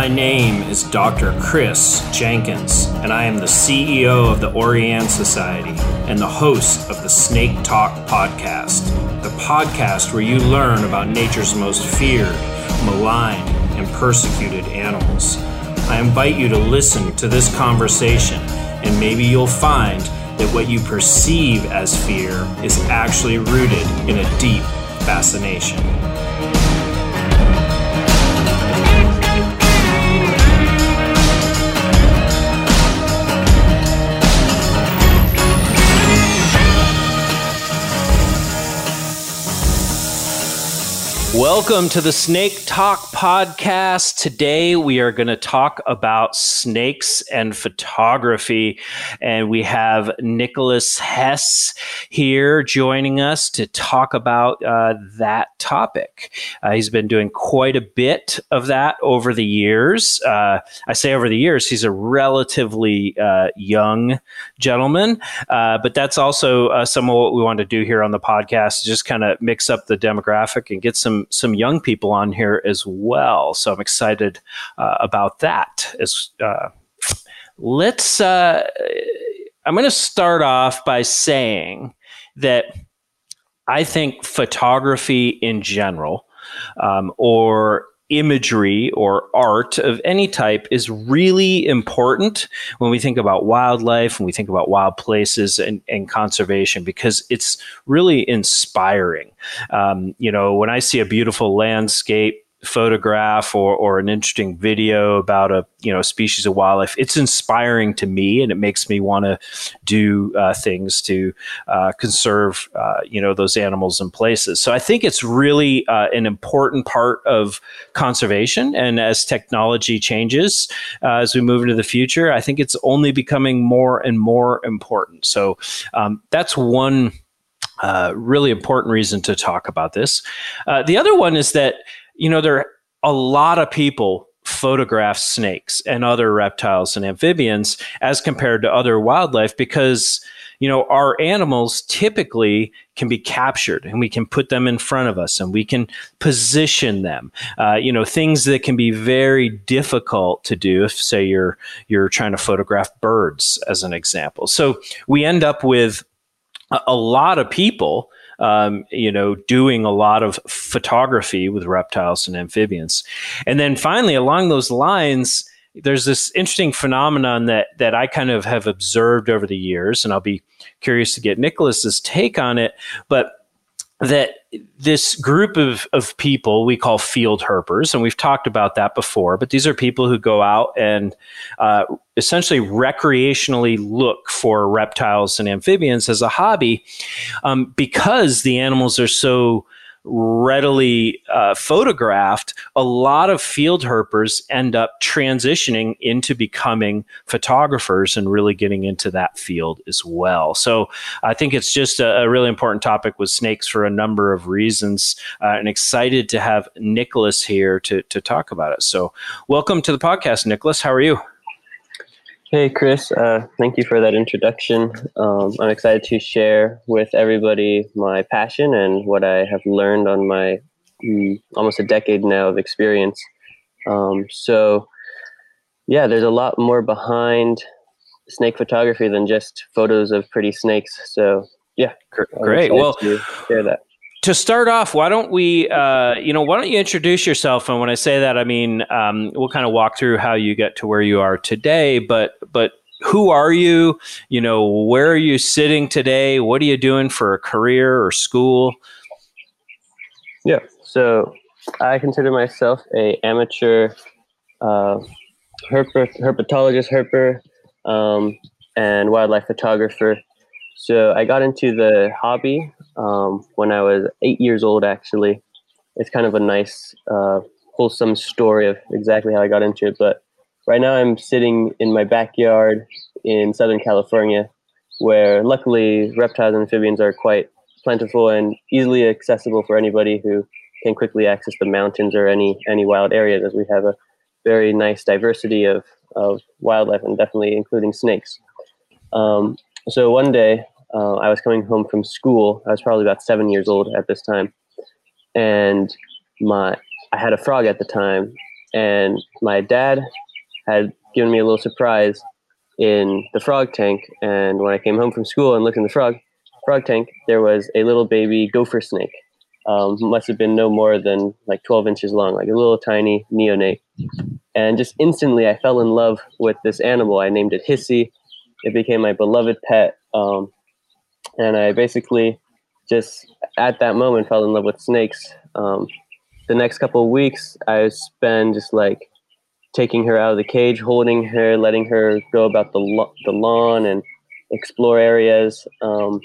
My name is Dr. Chris Jenkins, and I am the CEO of the Orianne Society and the host of the Snake Talk podcast, the podcast where you learn about nature's most feared, maligned, and persecuted animals. I invite you to listen to this conversation, and maybe you'll find that what you perceive as fear is actually rooted in a deep fascination. Welcome to the Snake Talk podcast. Today we are going to talk about snakes and photography. And we have Nicholas Hess here joining us to talk about uh, that topic. Uh, he's been doing quite a bit of that over the years. Uh, I say over the years, he's a relatively uh, young gentleman, uh, but that's also uh, some of what we want to do here on the podcast, just kind of mix up the demographic and get some some young people on here as well. So I'm excited uh, about that. As uh, let's, uh, I'm going to start off by saying that I think photography in general, um, or imagery or art of any type is really important when we think about wildlife, when we think about wild places and, and conservation, because it's really inspiring. Um, you know, when I see a beautiful landscape, photograph or, or an interesting video about a you know species of wildlife. It's inspiring to me and it makes me want to do uh, things to uh, conserve uh, you know those animals and places. So i think it's really uh, an important part of conservation. And as technology changes uh, as we move into the future i think it's only becoming more and more important. So um, that's one uh, really important reason to talk about this. Uh, the other one is that you know, there are a lot of people photograph snakes and other reptiles and amphibians as compared to other wildlife because you know our animals typically can be captured and we can put them in front of us and we can position them. Uh, you know things that can be very difficult to do if say you're you're trying to photograph birds as an example. So we end up with a, a lot of people um, you know, doing a lot of photography with reptiles and amphibians. And then finally, along those lines, there's this interesting phenomenon that that I kind of have observed over the years, and I'll be curious to get Nicholas's take on it. But that this group of, of people we call field herpers, and we've talked about that before, but these are people who go out and uh, essentially recreationally look for reptiles and amphibians as a hobby um, because the animals are so readily uh, photographed, a lot of field herpers end up transitioning into becoming photographers and really getting into that field as well. So I think it's just a, a really important topic with snakes for a number of reasons, uh, and excited to have Nicholas here to to talk about it. So welcome to the podcast, Nicholas. How are you? Hey, Chris. Uh, thank you for that introduction. Um, I'm excited to share with everybody my passion and what I have learned on my mm, almost a decade now of experience. Um, so, yeah, there's a lot more behind snake photography than just photos of pretty snakes. So, yeah, great. Well, share that to start off, why don't we, uh, you know, why don't you introduce yourself? And when I say that, I mean um, we'll kind of walk through how you get to where you are today. But but who are you? You know, where are you sitting today? What are you doing for a career or school? Yeah, so I consider myself a amateur uh, herper, herpetologist, herper, um, and wildlife photographer. So I got into the hobby um, when I was eight years old, actually. It's kind of a nice, uh, wholesome story of exactly how I got into it. But right now I'm sitting in my backyard in Southern California, where luckily reptiles and amphibians are quite plentiful and easily accessible for anybody who can quickly access the mountains or any any wild areas as we have a very nice diversity of, of wildlife and definitely including snakes. Um, so one day uh, I was coming home from school. I was probably about seven years old at this time, and my I had a frog at the time, and my dad had given me a little surprise in the frog tank. And when I came home from school and looked in the frog frog tank, there was a little baby gopher snake. Um, must have been no more than like 12 inches long, like a little tiny neonate. And just instantly, I fell in love with this animal. I named it Hissy. It became my beloved pet. Um, and I basically just at that moment fell in love with snakes. Um, the next couple of weeks, I spent just like taking her out of the cage, holding her, letting her go about the, lo- the lawn and explore areas. Um,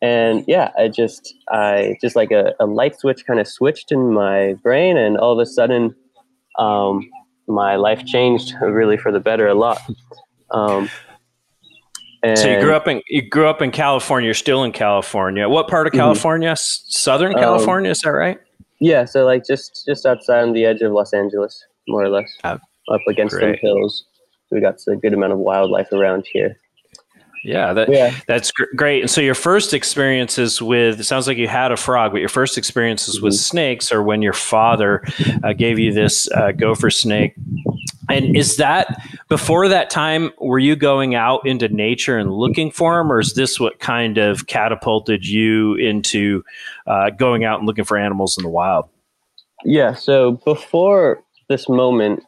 and yeah, I just, I just like a, a light switch kind of switched in my brain, and all of a sudden, um, my life changed really for the better a lot. Um, so you grew up in you grew up in California. You're still in California. What part of mm-hmm. California? Mm-hmm. Southern um, California, um, is that right? Yeah, so like just just outside on the edge of Los Angeles, more or less, uh, up against some hills. We got a good amount of wildlife around here. Yeah, that, yeah. that's gr- great. And so your first experiences with it sounds like you had a frog, but your first experiences mm-hmm. with snakes are when your father uh, gave you this uh, gopher snake. And is that before that time? Were you going out into nature and looking for them, or is this what kind of catapulted you into uh, going out and looking for animals in the wild? Yeah. So before this moment,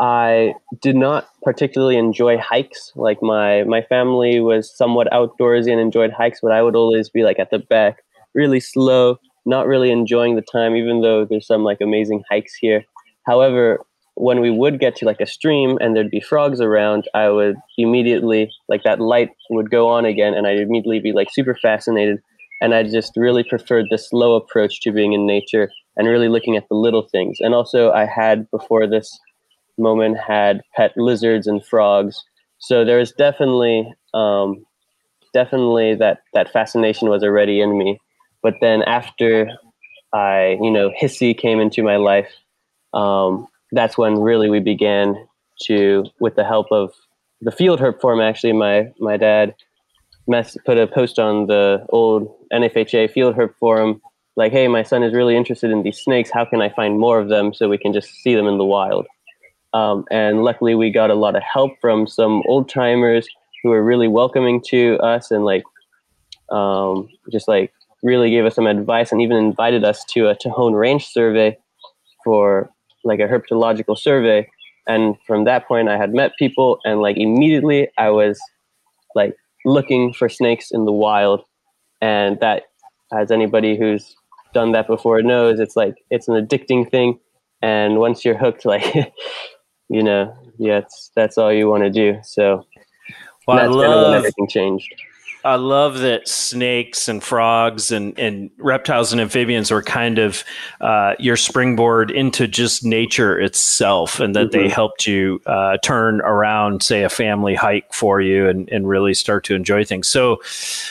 I did not particularly enjoy hikes. Like my my family was somewhat outdoorsy and enjoyed hikes, but I would always be like at the back, really slow, not really enjoying the time, even though there's some like amazing hikes here. However, when we would get to like a stream and there'd be frogs around, I would immediately like that light would go on again, and I'd immediately be like super fascinated. And I just really preferred the slow approach to being in nature and really looking at the little things. And also, I had before this moment had pet lizards and frogs. So there was definitely um, definitely that that fascination was already in me. But then after I, you know, Hissy came into my life, um, that's when really we began to, with the help of the field herp forum. Actually, my my dad mess, put a post on the old NFHA field herp forum, like, "Hey, my son is really interested in these snakes. How can I find more of them so we can just see them in the wild?" Um, and luckily, we got a lot of help from some old timers who were really welcoming to us and like um, just like really gave us some advice and even invited us to a Tejon Ranch survey for like a herpetological survey. And from that point, I had met people, and like immediately, I was like looking for snakes in the wild. And that, as anybody who's done that before knows, it's like it's an addicting thing. And once you're hooked, like you know, yeah, it's, that's all you want to do. So well, that's I love, when everything changed. I love that snakes and frogs and, and reptiles and amphibians were kind of uh, your springboard into just nature itself, and that mm-hmm. they helped you uh, turn around, say, a family hike for you and, and really start to enjoy things. So,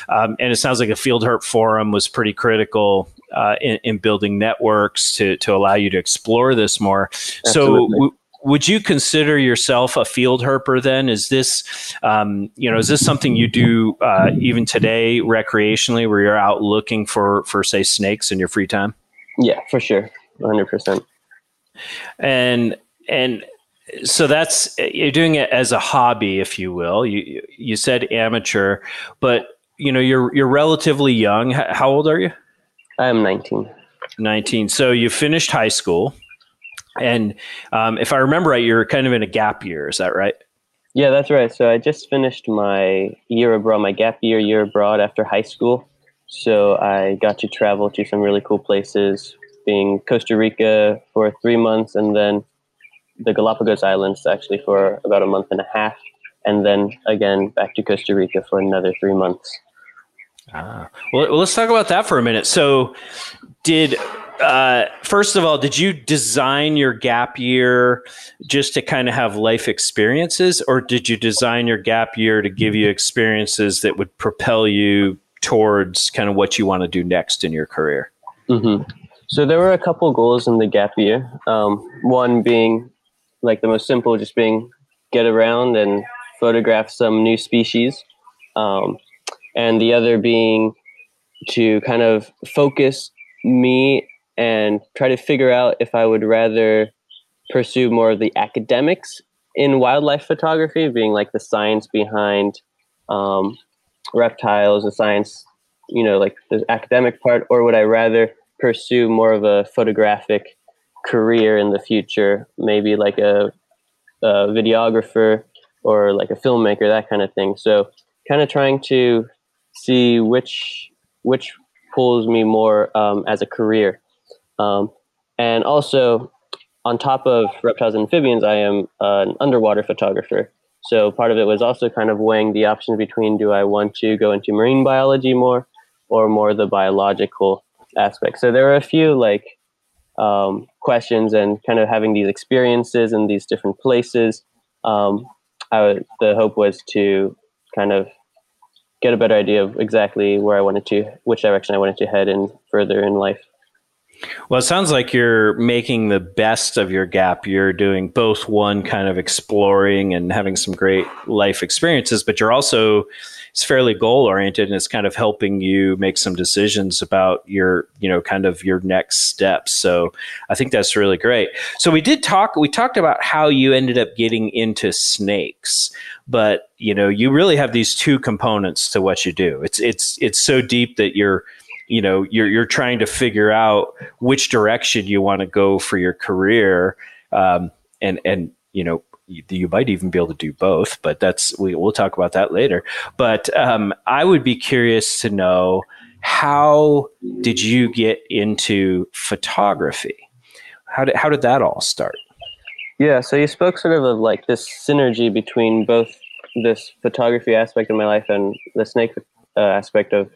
um, and it sounds like a Field Herp Forum was pretty critical uh, in, in, building networks to, to allow you to explore this more. Absolutely. So, would you consider yourself a field herper then? Is this um, you know is this something you do uh, even today recreationally where you're out looking for for say snakes in your free time? Yeah for sure. 100% and and so that's you're doing it as a hobby if you will. You you said amateur but you know you're you're relatively young. How old are you? I'm 19 19 so you finished high school and um, if I remember right, you're kind of in a gap year. Is that right? Yeah, that's right. So I just finished my year abroad, my gap year year abroad after high school. So I got to travel to some really cool places, being Costa Rica for three months, and then the Galapagos Islands actually for about a month and a half, and then again back to Costa Rica for another three months. Ah, well, let's talk about that for a minute. So, did uh, first of all, did you design your gap year just to kind of have life experiences, or did you design your gap year to give you experiences that would propel you towards kind of what you want to do next in your career? Mm-hmm. So there were a couple goals in the gap year. Um, one being like the most simple, just being get around and photograph some new species, um, and the other being to kind of focus me and try to figure out if I would rather pursue more of the academics in wildlife photography, being like the science behind um, reptiles, the science, you know, like the academic part, or would I rather pursue more of a photographic career in the future, maybe like a, a videographer or like a filmmaker, that kind of thing. So, kind of trying to see which which pulls me more um, as a career, um, and also on top of reptiles and amphibians, I am uh, an underwater photographer. So part of it was also kind of weighing the options between do I want to go into marine biology more or more the biological aspect. So there were a few like um, questions and kind of having these experiences in these different places. Um, I, the hope was to kind of get a better idea of exactly where I wanted to, which direction I wanted to head in further in life. Well, it sounds like you're making the best of your gap. You're doing both one kind of exploring and having some great life experiences, but you're also it's fairly goal oriented and it's kind of helping you make some decisions about your, you know, kind of your next steps. So I think that's really great. So we did talk we talked about how you ended up getting into snakes, but you know, you really have these two components to what you do. It's it's it's so deep that you're you know you're you're trying to figure out which direction you want to go for your career um, and and you know you, you, might even be able to do both but that's we, we'll talk about that later. But um, i would be curious to know how did you get into photography? How did, how did that all start? Yeah so you spoke sort of of like this synergy between both this photography aspect of my life and the snake uh, aspect of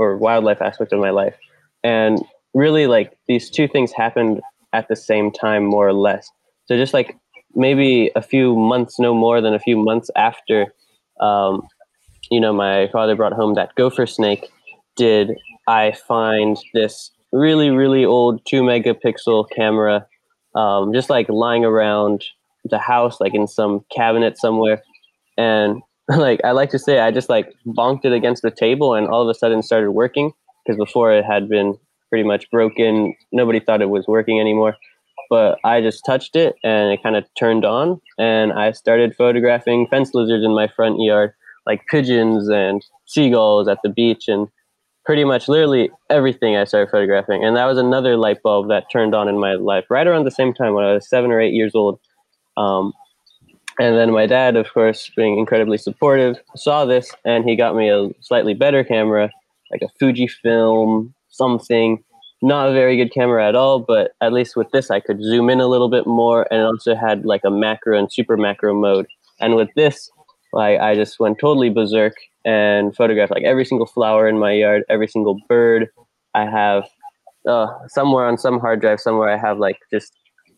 or wildlife aspect of my life. And really, like these two things happened at the same time, more or less. So just like maybe a few months, no more than a few months after, um, you know, my father brought home that gopher snake. Did I find this really, really old two megapixel camera, um, just like lying around the house, like in some cabinet somewhere, and like I like to say, I just like bonked it against the table, and all of a sudden started working. Because before it had been pretty much broken, nobody thought it was working anymore. But I just touched it, and it kind of turned on, and I started photographing fence lizards in my front yard, like pigeons and seagulls at the beach, and pretty much literally everything I started photographing. And that was another light bulb that turned on in my life right around the same time when I was seven or eight years old. Um, and then my dad, of course, being incredibly supportive, saw this and he got me a slightly better camera, like a Fujifilm something. Not a very good camera at all, but at least with this, I could zoom in a little bit more, and it also had like a macro and super macro mode. And with this, like I just went totally berserk and photographed like every single flower in my yard, every single bird. I have uh, somewhere on some hard drive somewhere I have like just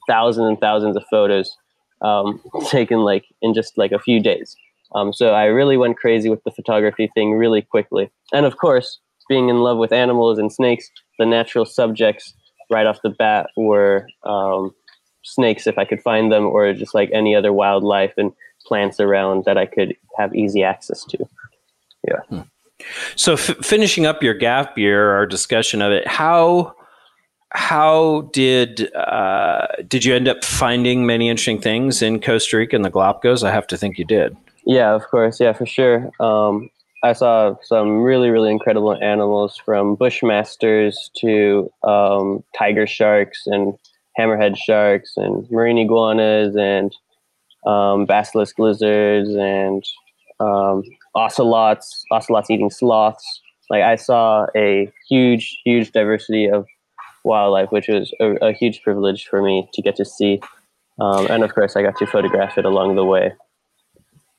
thousands and thousands of photos um, taken like in just like a few days. Um, so I really went crazy with the photography thing really quickly. And of course, being in love with animals and snakes, the natural subjects right off the bat were um, snakes if I could find them, or just like any other wildlife and plants around that I could have easy access to. Yeah. Hmm. So, f- finishing up your gap year, our discussion of it, how how did uh, did you end up finding many interesting things in Costa Rica and the Galapagos? I have to think you did. Yeah, of course. Yeah, for sure. Um, I saw some really, really incredible animals from bushmasters to um, tiger sharks and hammerhead sharks and marine iguanas and um, basilisk lizards and um, ocelots, ocelots eating sloths. Like I saw a huge, huge diversity of wildlife, which was a, a huge privilege for me to get to see. Um, and of course, I got to photograph it along the way.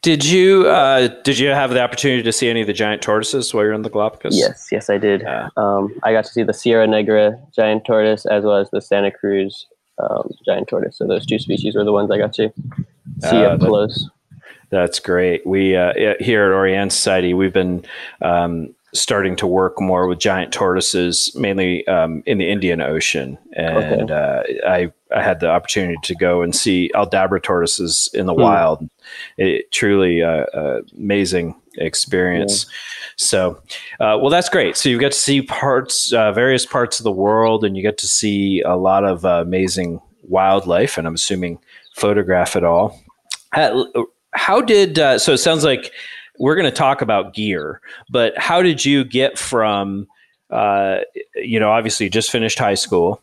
Did you uh, did you have the opportunity to see any of the giant tortoises while you're in the Galapagos? Yes, yes, I did. Yeah. Um, I got to see the Sierra Negra giant tortoise as well as the Santa Cruz um, giant tortoise. So those two species were the ones I got to see uh, up close. That's great. We uh, here at Orianne Society, we've been um, starting to work more with giant tortoises, mainly um, in the Indian Ocean. And okay. uh, I, I had the opportunity to go and see Aldabra tortoises in the hmm. wild. It truly uh, uh, amazing experience. Yeah. So, uh, well, that's great. So you get to see parts, uh, various parts of the world, and you get to see a lot of uh, amazing wildlife, and I'm assuming photograph it all. How did uh, so? It sounds like we're going to talk about gear, but how did you get from uh, you know, obviously just finished high school.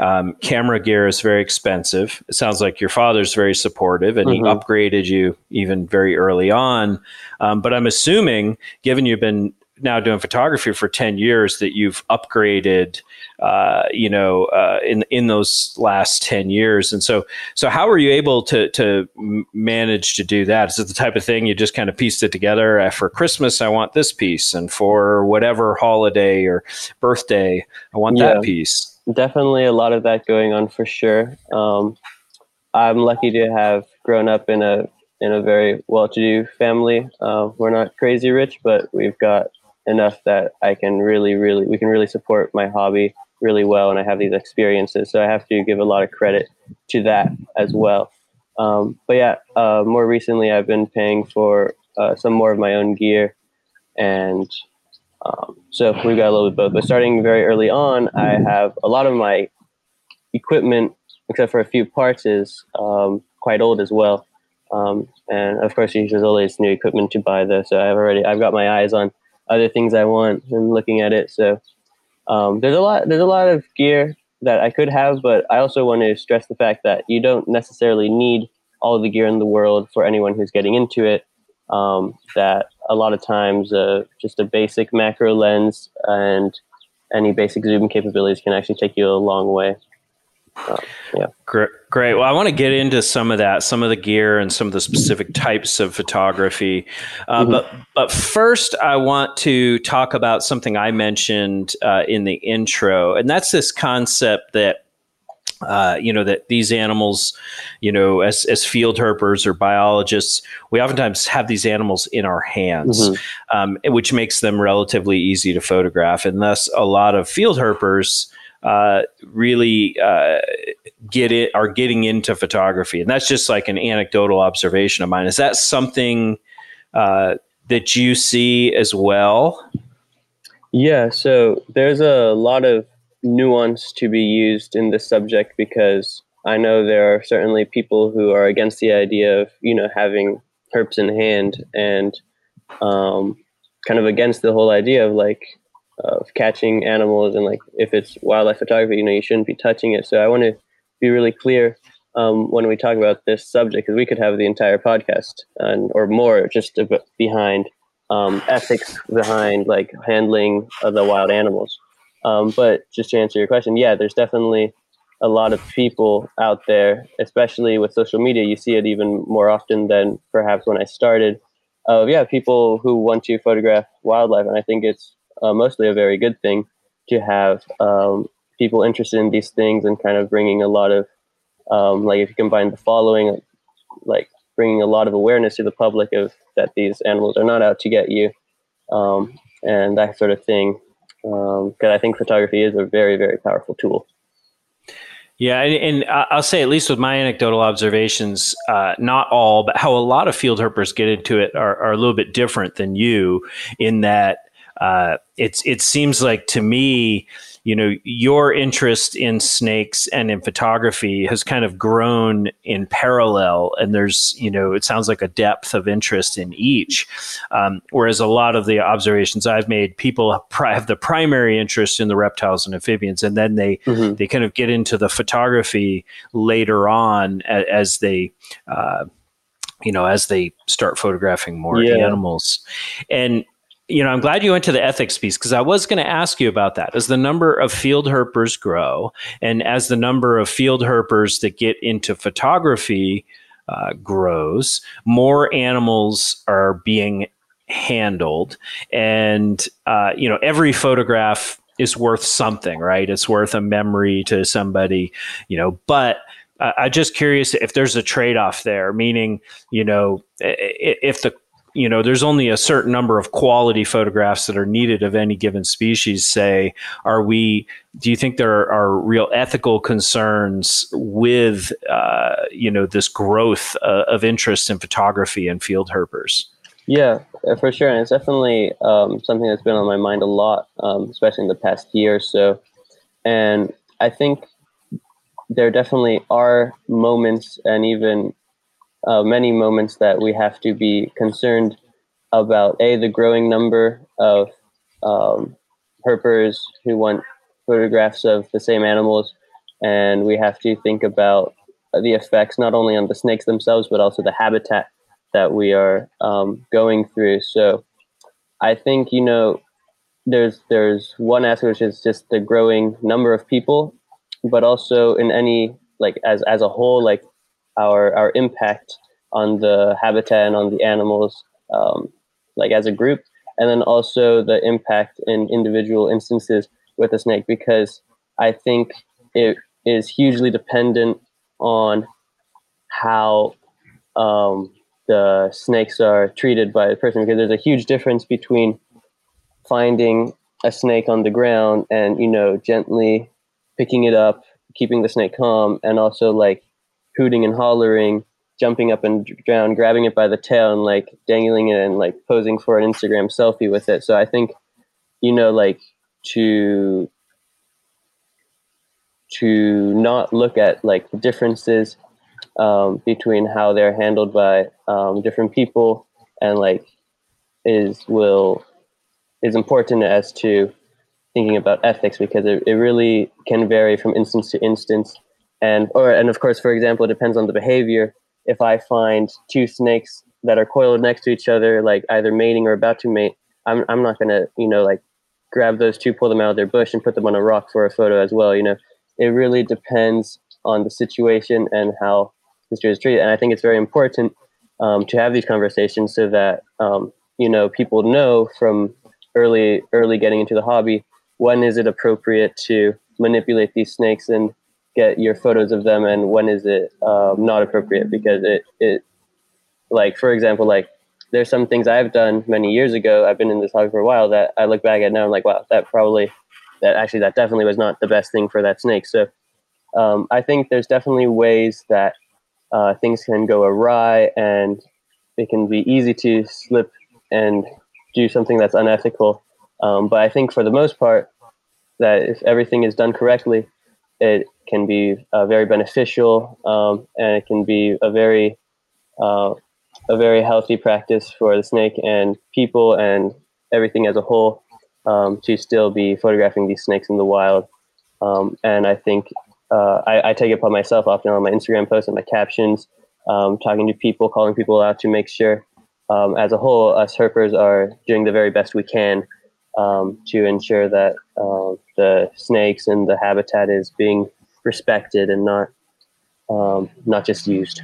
Um, camera gear is very expensive. It sounds like your father's very supportive and mm-hmm. he upgraded you even very early on. Um, but I'm assuming, given you've been now doing photography for 10 years that you've upgraded uh, you know uh, in in those last 10 years. And so so how were you able to to manage to do that? Is it the type of thing you just kind of pieced it together? Uh, for christmas i want this piece and for whatever holiday or birthday i want yeah, that piece. Definitely a lot of that going on for sure. Um, i'm lucky to have grown up in a in a very well-to-do family. Uh, we're not crazy rich, but we've got enough that I can really, really, we can really support my hobby really well, and I have these experiences. So I have to give a lot of credit to that as well. Um, but yeah, uh, more recently, I've been paying for uh, some more of my own gear, and um, so we've got a little bit both. But starting very early on, I have a lot of my equipment, except for a few parts, is um, quite old as well. Um, and of course, there's always new equipment to buy, though. So I've already I've got my eyes on other things I want and looking at it. So um, there's a lot there's a lot of gear that I could have, but I also want to stress the fact that you don't necessarily need all the gear in the world for anyone who's getting into it. Um, that a lot of times uh, just a basic macro lens and any basic zoom capabilities can actually take you a long way. Uh, yeah. Great. Great. Well, I want to get into some of that, some of the gear and some of the specific types of photography. Uh, mm-hmm. But but first, I want to talk about something I mentioned uh, in the intro, and that's this concept that. Uh, you know that these animals, you know, as as field herpers or biologists, we oftentimes have these animals in our hands, mm-hmm. um, which makes them relatively easy to photograph, and thus a lot of field herpers uh, really uh, get it are getting into photography, and that's just like an anecdotal observation of mine. Is that something uh, that you see as well? Yeah, so there's a lot of nuance to be used in this subject because I know there are certainly people who are against the idea of you know having herps in hand and um, kind of against the whole idea of like of catching animals and like if it's wildlife photography, you know, you shouldn't be touching it. So I want to be really clear um, when we talk about this subject because we could have the entire podcast and or more just behind um, ethics behind like handling of the wild animals. Um, but just to answer your question, yeah, there's definitely a lot of people out there, especially with social media. You see it even more often than perhaps when I started. Of yeah, people who want to photograph wildlife, and I think it's uh, mostly a very good thing to have um, people interested in these things and kind of bringing a lot of um, like if you combine the following like bringing a lot of awareness to the public of that these animals are not out to get you um, and that sort of thing because um, i think photography is a very very powerful tool. Yeah, and, and, I'll say at least with my anecdotal observations, uh, not all, but how a lot of field herpers get into it are, are a little bit different than you in that uh, it's it seems like to me, you know, your interest in snakes and in photography has kind of grown in parallel, and there's you know, it sounds like a depth of interest in each. Um, whereas a lot of the observations I've made, people have the primary interest in the reptiles and amphibians, and then they mm-hmm. they kind of get into the photography later on as, as they. Uh, you know, as they start photographing more yeah. animals. And you know, I'm glad you went to the ethics piece because I was going to ask you about that. As the number of field herpers grow, and as the number of field herpers that get into photography uh, grows, more animals are being handled, and uh, you know, every photograph is worth something, right? It's worth a memory to somebody, you know, but. I'm just curious if there's a trade off there, meaning, you know, if the you know there's only a certain number of quality photographs that are needed of any given species say are we do you think there are real ethical concerns with uh, you know this growth uh, of interest in photography and field herpers? Yeah uh, for sure and it's definitely um, something that's been on my mind a lot um, especially in the past year or so and i think there definitely are moments and even uh, many moments that we have to be concerned about a the growing number of um, herpers who want photographs of the same animals, and we have to think about the effects not only on the snakes themselves but also the habitat that we are um, going through. So, I think you know there's there's one aspect which is just the growing number of people, but also in any like as as a whole like our our impact on the habitat and on the animals um, like as a group and then also the impact in individual instances with a snake because I think it is hugely dependent on how um, the snakes are treated by the person because there's a huge difference between finding a snake on the ground and you know gently picking it up keeping the snake calm and also like hooting and hollering jumping up and down grabbing it by the tail and like dangling it and like posing for an instagram selfie with it. So i think you know like to to not look at like the differences um, between how they're handled by um, different people and like is will is important as to thinking about ethics because it, it really can vary from instance to instance and or and of course for example it depends on the behavior. If i find two snakes that are coiled next to each other like either mating or about to mate i'm, I'm not to you know like grab those two pull them out of their bush and put them on a rock for a photo as well you know. It really depends on the situation and how history is treated. And i think it's very important um, to have these conversations so that um, you know people know from early early getting into the hobby when is it appropriate to manipulate these snakes and get your photos of them and when is it um, not appropriate because it it like for example like there's some things I've done many years ago I've been in this hobby for a while that I look back at now I'm like wow that probably that actually that definitely was not the best thing for that snake so um, I think there's definitely ways that uh, things can go awry and it can be easy to slip and do something that's unethical. Um, but I think for the most part, that if everything is done correctly, it can be uh, very beneficial um, and it can be a very uh, a very healthy practice for the snake and people and everything as a whole um, to still be photographing these snakes in the wild. Um, and I think uh, I, I, take it upon myself often on my Instagram posts and my captions, um, talking to people, calling people out to make sure um, as a whole, us herpers are doing the very best we can um, to ensure that uh, the snakes and the habitat is being respected and not um, not just used.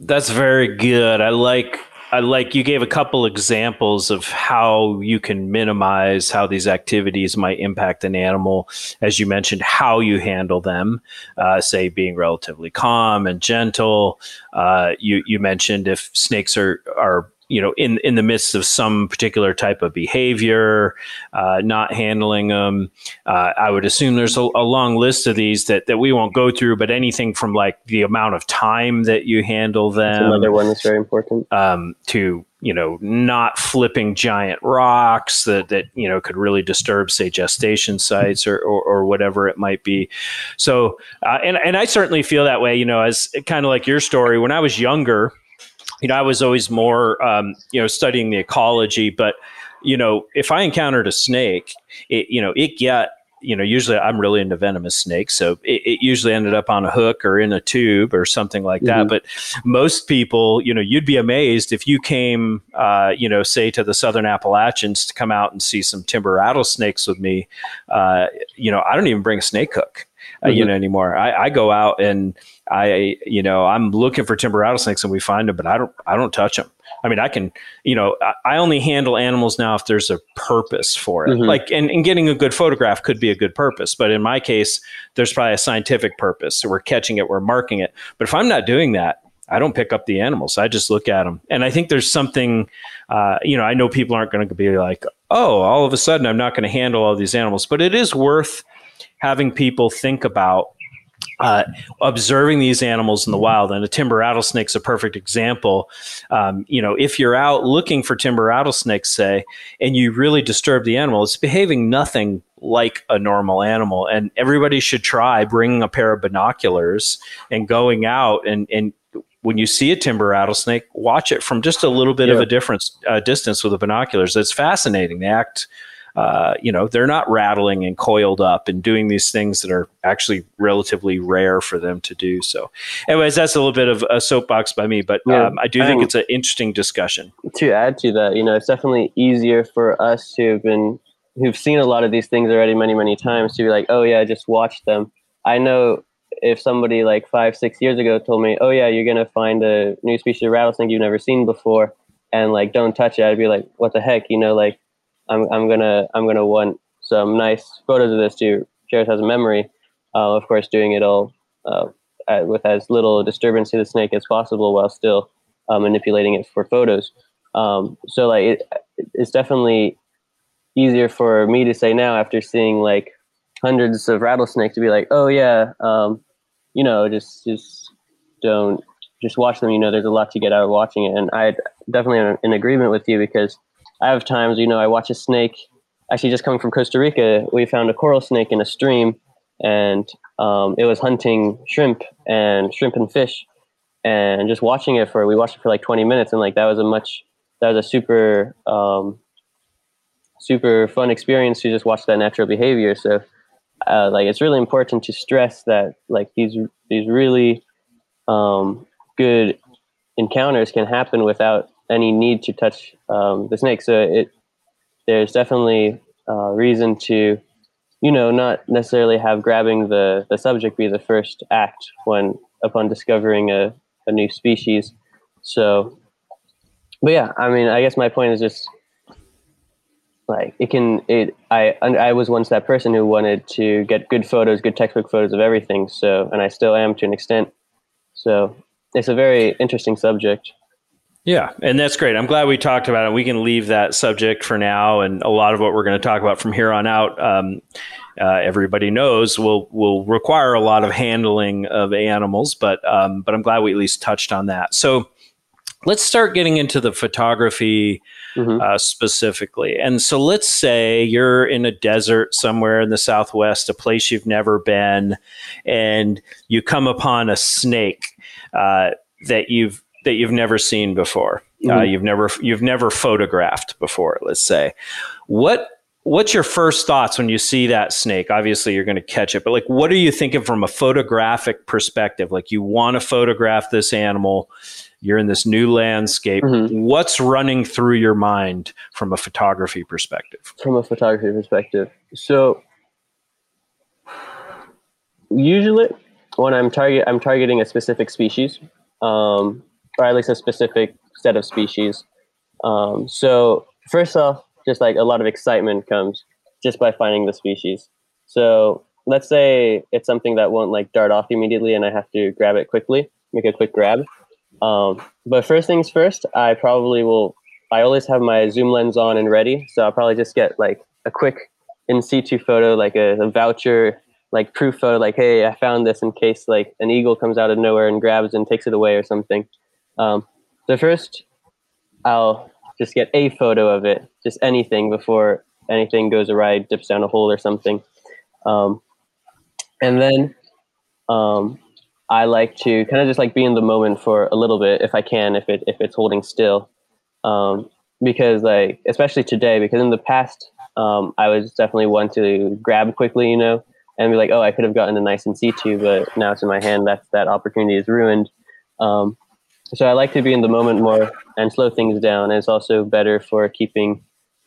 That's very good. I like I like you gave a couple examples of how you can minimize how these activities might impact an animal. As you mentioned, how you handle them, uh, say being relatively calm and gentle. Uh, you you mentioned if snakes are are you know in in the midst of some particular type of behavior uh, not handling them uh, i would assume there's a, a, long list of these that, that we won't go through but anything from like the amount of time that you handle them that's another one that's very important. um, to you know not flipping giant rocks that that you know could really disturb say gestation sites or or, or whatever it might be. So uh, and and i certainly feel that way you know as kind of like your story when i was younger you know, I was always more, um, you know, studying the ecology. But you know, if I encountered a snake, it, you know, it get, you know, usually I'm really into venomous snakes, so it, it usually ended up on a hook or in a tube or something like that. Mm-hmm. But most people, you know, you'd be amazed if you came, uh, you know, say to the Southern Appalachians to come out and see some timber rattlesnakes with me. Uh, you know, I don't even bring a snake hook mm-hmm. you know, anymore. I, I go out and I, you know, I'm looking for timber rattlesnakes and we find them, but I don't, I don't touch them. I mean, I can, you know, I, I only handle animals now if there's a purpose for it. Mm-hmm. Like, and, and getting a good photograph could be a good purpose, but in my case, there's probably a scientific purpose. So we're catching it, we're marking it. But if I'm not doing that, I don't pick up the animals. I just look at them. And I think there's something, uh, you know, I know people aren't going to be like, oh, all of a sudden I'm not going to handle all these animals, but it is worth having people think about uh, observing these animals in the wild. And a timber rattlesnake's a perfect example. Um, you know, if you're out looking for timber rattlesnakes, say, and you really disturb the animal, it's behaving nothing like a normal animal. And everybody should try bringing a pair of binoculars and going out and, and when you see a timber rattlesnake, watch it from just a little bit yeah. of a difference uh, distance with the binoculars. It's fascinating. They act uh, you know, they're not rattling and coiled up and doing these things that are actually relatively rare for them to do. So, anyways, that's a little bit of a soapbox by me, but yeah, um, I do think it's an interesting discussion. To add to that, you know, it's definitely easier for us who have been who've seen a lot of these things already many many times to be like, oh yeah, just watch them. I know if somebody like five six years ago told me, oh yeah, you're gonna find a new species of rattlesnake you've never seen before, and like don't touch it, I'd be like, what the heck, you know, like I'm I'm gonna I'm gonna want some nice photos of this to share as a memory. Uh, of course, doing it all uh, with as little disturbance to the snake as possible, while still uh, manipulating it for photos. Um, so like it, it's definitely easier for me to say now after seeing like hundreds of rattlesnakes to be like, oh yeah, um, you know, just just don't just watch them. You know, there's a lot to get out of watching it, and I definitely am in agreement with you because I have times, you know, I watch a snake. Actually, just coming from Costa Rica, we found a coral snake in a stream, and um, it was hunting shrimp and shrimp and fish. And just watching it for, we watched it for like 20 minutes, and like that was a much, that was a super, um, super fun experience to just watch that natural behavior. So, uh, like, it's really important to stress that like these these really um, good encounters can happen without any need to touch um, the snake. So it there's definitely uh, reason to, you know, not necessarily have grabbing the the subject be the first act when upon discovering a, a new species. So, but yeah, I mean, I guess my point is just like it can it i i was once that person who wanted to get good photos good textbook photos of everything so and i still am to an extent so it's a very interesting subject yeah, and that's great. I'm glad we talked about it. We can leave that subject for now, and a lot of what we're going to talk about from here on out, um, uh, everybody knows will will require a lot of handling of animals. But um, but I'm glad we at least touched on that. So let's start getting into the photography mm-hmm. uh, specifically. And so let's say you're in a desert somewhere in the Southwest, a place you've never been, and you come upon a snake uh, that you've that you've never seen before. Uh, mm-hmm. Uh, you've never you've never photographed before. Let's say, what what's your first thoughts when you see that snake? Obviously, you're going to catch it, but like, what are you thinking from a photographic perspective? Like, you want to photograph this animal. You're in this new landscape. Mm-hmm. What's running through your mind from a photography perspective? From a photography perspective, so usually when I'm target, I'm targeting a specific species. Um, or at least a specific set of species. Um, so first off, just like a lot of excitement comes just by finding the species. So let's say it's something that won't like dart off immediately, and I have to grab it quickly, make a quick grab. Um, but first things first, I probably will. I always have my zoom lens on and ready, so I'll probably just get like a quick in situ photo, like a, a voucher, like proof photo, like hey, I found this in case like an eagle comes out of nowhere and grabs and takes it away or something. Um, so first, I'll just get a photo of it, just anything before anything goes awry, dips down a hole or something. Um, and then um, I like to kind of just like be in the moment for a little bit if I can, if it if it's holding still, um, because like especially today, because in the past um, I was definitely one to grab quickly, you know, and be like, oh, I could have gotten a nice and in situ, but now it's in my hand. That that opportunity is ruined. Um, so I like to be in the moment more and slow things down. And it's also better for keeping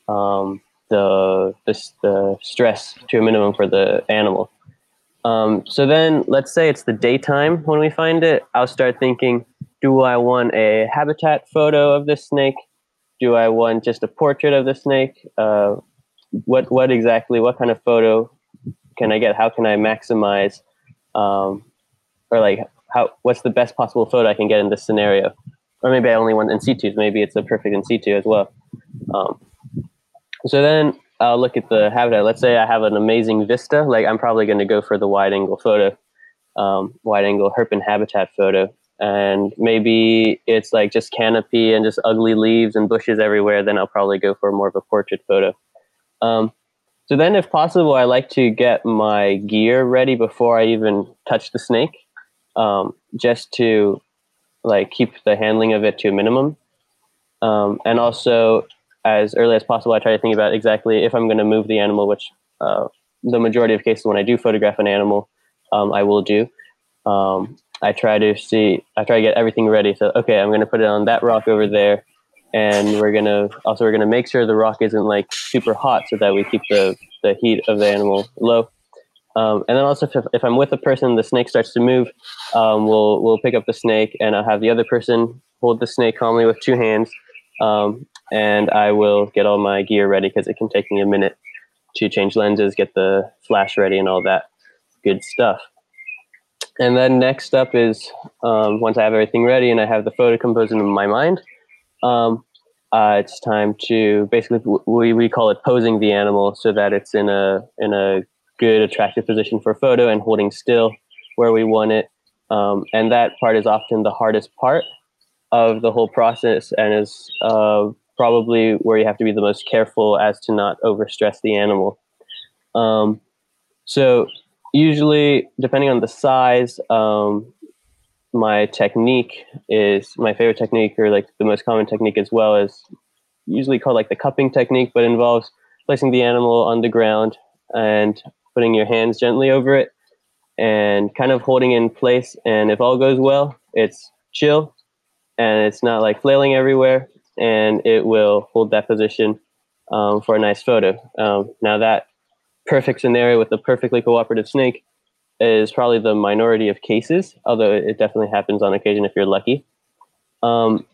um, the, the, the stress to a minimum for the animal. Um, so then, let's say it's the daytime when we find it. I'll start thinking: Do I want a habitat photo of this snake? Do I want just a portrait of the snake? Uh, what what exactly? What kind of photo can I get? How can I maximize, um, or like how what's the best possible photo I can get in this scenario, or maybe I only want in situ. Maybe it's a perfect in situ as well. Um, so then I'll look at the habitat. Let's say I have an amazing vista. Like I'm probably going to go for the wide angle photo, um, wide angle Herpin habitat photo. And maybe it's like just canopy and just ugly leaves and bushes everywhere. Then I'll probably go for more of a portrait photo. Um, so then, if possible, I like to get my gear ready before I even touch the snake, um, just to like keep the handling of it to a minimum. Um, and also, as early as possible, I try to think about exactly if I'm going to move the animal, which uh, the majority of cases when I do photograph an animal, um, I will do. Um, I try to see, I try to get everything ready. So, okay, I'm going to put it on that rock over there. And we're going to also, we're going to make sure the rock isn't like super hot so that we keep the, the heat of the animal low. Um, and then also, if, if, I'm with a person, the snake starts to move, um, we'll, we'll pick up the snake and I'll have the other person hold the snake calmly with two hands. Um, and I will get all my gear ready because it can take me a minute to change lenses, get the flash ready, and all that good stuff. And then next up is um, once I have everything ready and I have the photo composed in my mind, um, uh, it's time to basically we, we call it posing the animal so that it's in a in a good attractive position for photo and holding still where we want it. Um, and that part is often the hardest part of the whole process and is uh, probably where you have to be the most careful as to not overstress the animal. Um, so usually, depending on the size, um, my technique is my favorite technique, or like the most common technique as well, is usually called like the cupping technique, but involves placing the animal on the ground and putting your hands gently over it and kind of holding in place. And if all goes well, it's chill and it's not like flailing everywhere and it will hold that position um, for a nice photo. Um, now that perfect scenario with a perfectly cooperative snake is probably the minority of cases, although it definitely happens on occasion if you're lucky. Um,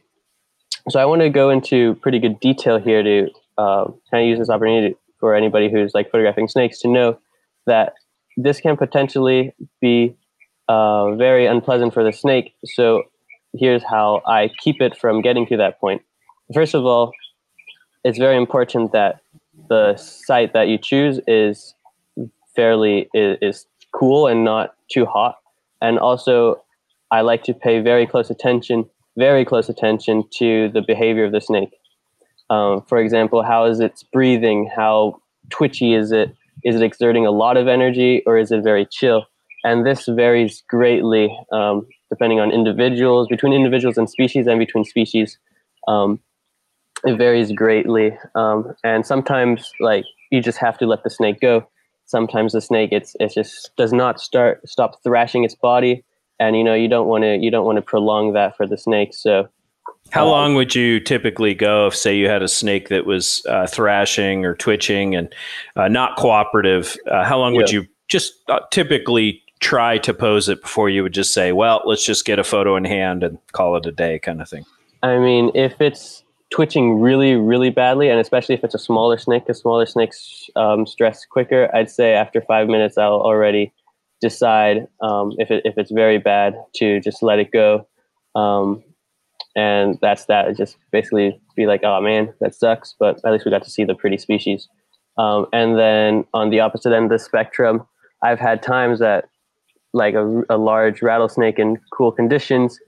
so I want to go into pretty good detail here to uh, kind of use this opportunity for anybody who's like photographing snakes to know that this can potentially be uh, very unpleasant for the snake. So here's how I keep it from getting to that point. First of all, it's very important that the site that you choose is fairly is, is cool and not too hot. And also, I like to pay very close attention, very close attention to the behavior of the snake. Um, for example, how is its breathing? How twitchy is it? Is it exerting a lot of energy or is it very chill? And this varies greatly um, depending on individuals, between individuals and species, and between species. Um, it varies greatly, um, and sometimes like you just have to let the snake go. Sometimes the snake it's it just does not start stop thrashing its body, and you know you don't want to you don't want to prolong that for the snake. So how um, long would you typically go if, say, you had a snake that was uh, thrashing or twitching and uh, not cooperative? Uh, how long yeah. would you just uh, typically try to pose it before you would just say, well, let's just get a photo in hand and call it a day kind of thing? I mean, if it's twitching really, really badly, and especially if it's a smaller snake, because smaller snakes um, stress quicker, I'd say after five minutes, I'll already decide um, if, it, if it's very bad to just let it go. Um, and that's that. just basically be like, oh man, that sucks, but at least we got to see the pretty species. Um, and then on the opposite end of the spectrum, I've had times that like a, a large rattlesnake in cool conditions,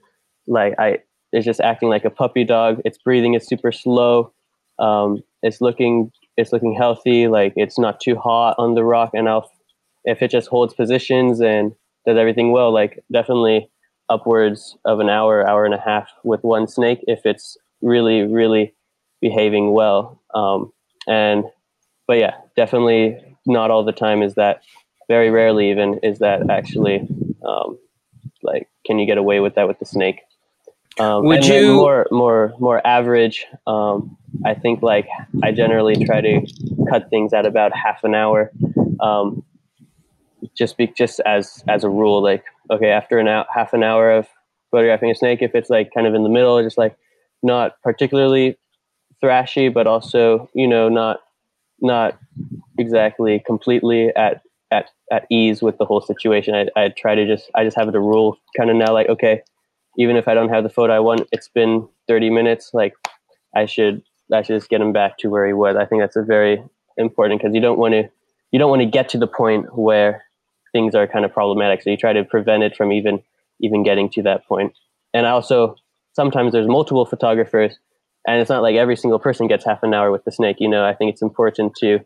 like I it's just acting like a puppy dog. Its breathing is super slow. Um, it's looking it's looking healthy. Like it's not too hot on the rock, and if it just holds positions and does everything well, like definitely upwards of an hour, hour and a half with one snake if it's really, really behaving well. Um, and but yeah, definitely not all the time is that very rarely even is that actually um, like can you get away with that with the snake um, Would you more more more average? Um, I think like I generally try to cut things at about half an hour, um, just be just as as a rule. Like okay, after an hour, half an hour of photographing a snake, if it's like kind of in the middle, just like not particularly thrashy, but also you know not not exactly completely at at at ease with the whole situation. I, I try to just I just have it a rule kind of now like okay, even if I don't have the photo I want, it's been 30 minutes. Like I should I should just get him back to where he was. I think that's a very important because you don't want to you don't want to get to the point where things are kind of problematic. So you try to prevent it from even even getting to that point. And also sometimes there's multiple photographers and it's not like every single person gets half an hour with the snake. You know, I think it's important to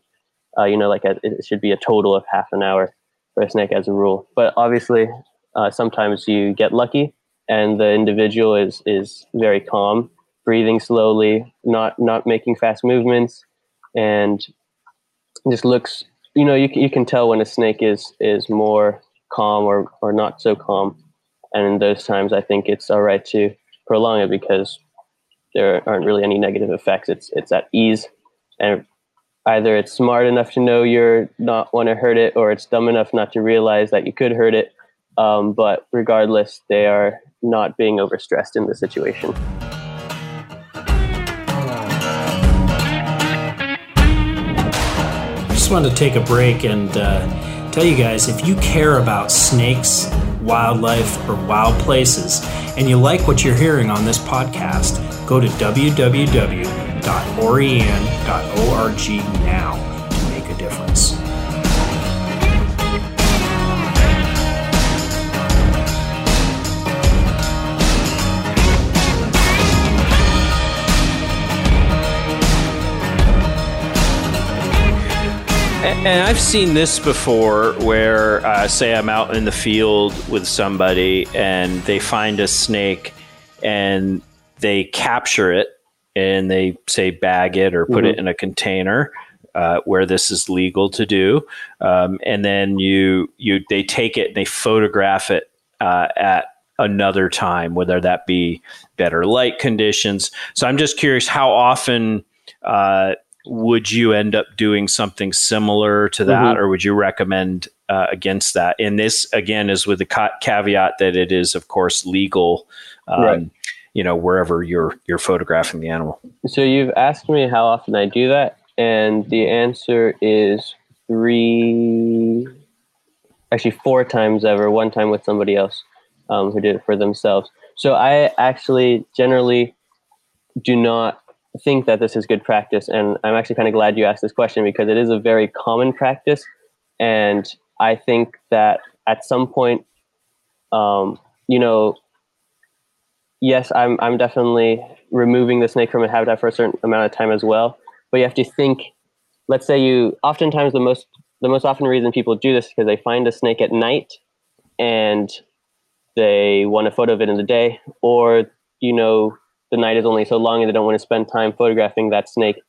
Uh, you know, like a, it should be a total of half an hour for a snake as a rule. But obviously, uh, sometimes you get lucky, and the individual is is very calm, breathing slowly, not not making fast movements, and just looks. You know, you you can tell when a snake is is more calm or or not so calm, and in those times, I think it's all right to prolong it because there aren't really any negative effects. It's it's at ease, and either it's smart enough to know you're not want to hurt it, or it's dumb enough not to realize that you could hurt it. Um, but regardless, they are not being overstressed in the situation. Just wanted to take a break and uh, tell you guys if you care about snakes, wildlife, or wild places, and you like what you're hearing on this podcast, go to www.orianne.org now And I've seen this before where, uh, say, I'm out in the field with somebody and they find a snake and they capture it and they say bag it or put mm-hmm. it in a container. Uh, where this is legal to do, um, and then you you they take it and they photograph it uh, at another time, whether that be better light conditions. So I'm just curious how often uh, would you end up doing something similar to that, mm-hmm. or would you recommend uh, against that? And this again is with the ca- caveat that it is, of course, legal. Um, right. You know, wherever you're you're photographing the animal. So you've asked me how often I do that, and the answer is three, actually four times ever. One time with somebody else um, who did it for themselves. So I actually generally do not think that this is good practice. And I'm actually kind of glad you asked this question because it is a very common practice. And I think that at some point, um, you know, yes, I'm, I'm definitely removing the snake from a habitat for a certain amount of time as well. But you have to think, let's say you, oftentimes the most, the most often reason people do this is because they find a snake at night and they want a photo of it in the day, or, you know, the night is only so long and they don't want to spend time photographing that snake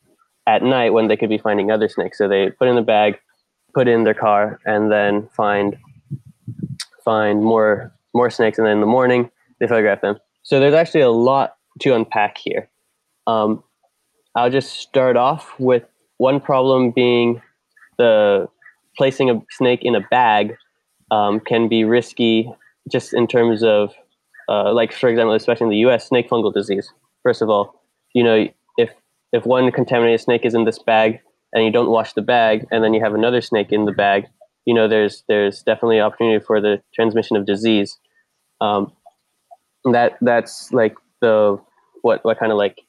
at night when they could be finding other snakes. So they put in the bag, put in their car, and then find find more more snakes. And then in the morning they photograph them. So there's actually a lot to unpack here. Um, I'll just start off with one problem being the placing a snake in a bag um, can be risky just in terms of uh, like for example, especially in the U.S., snake fungal disease. First of all, you know, if if one contaminated snake is in this bag and you don't wash the bag, and then you have another snake in the bag, you know, there's there's definitely opportunity for the transmission of disease. Um, that that's like the what what kind of like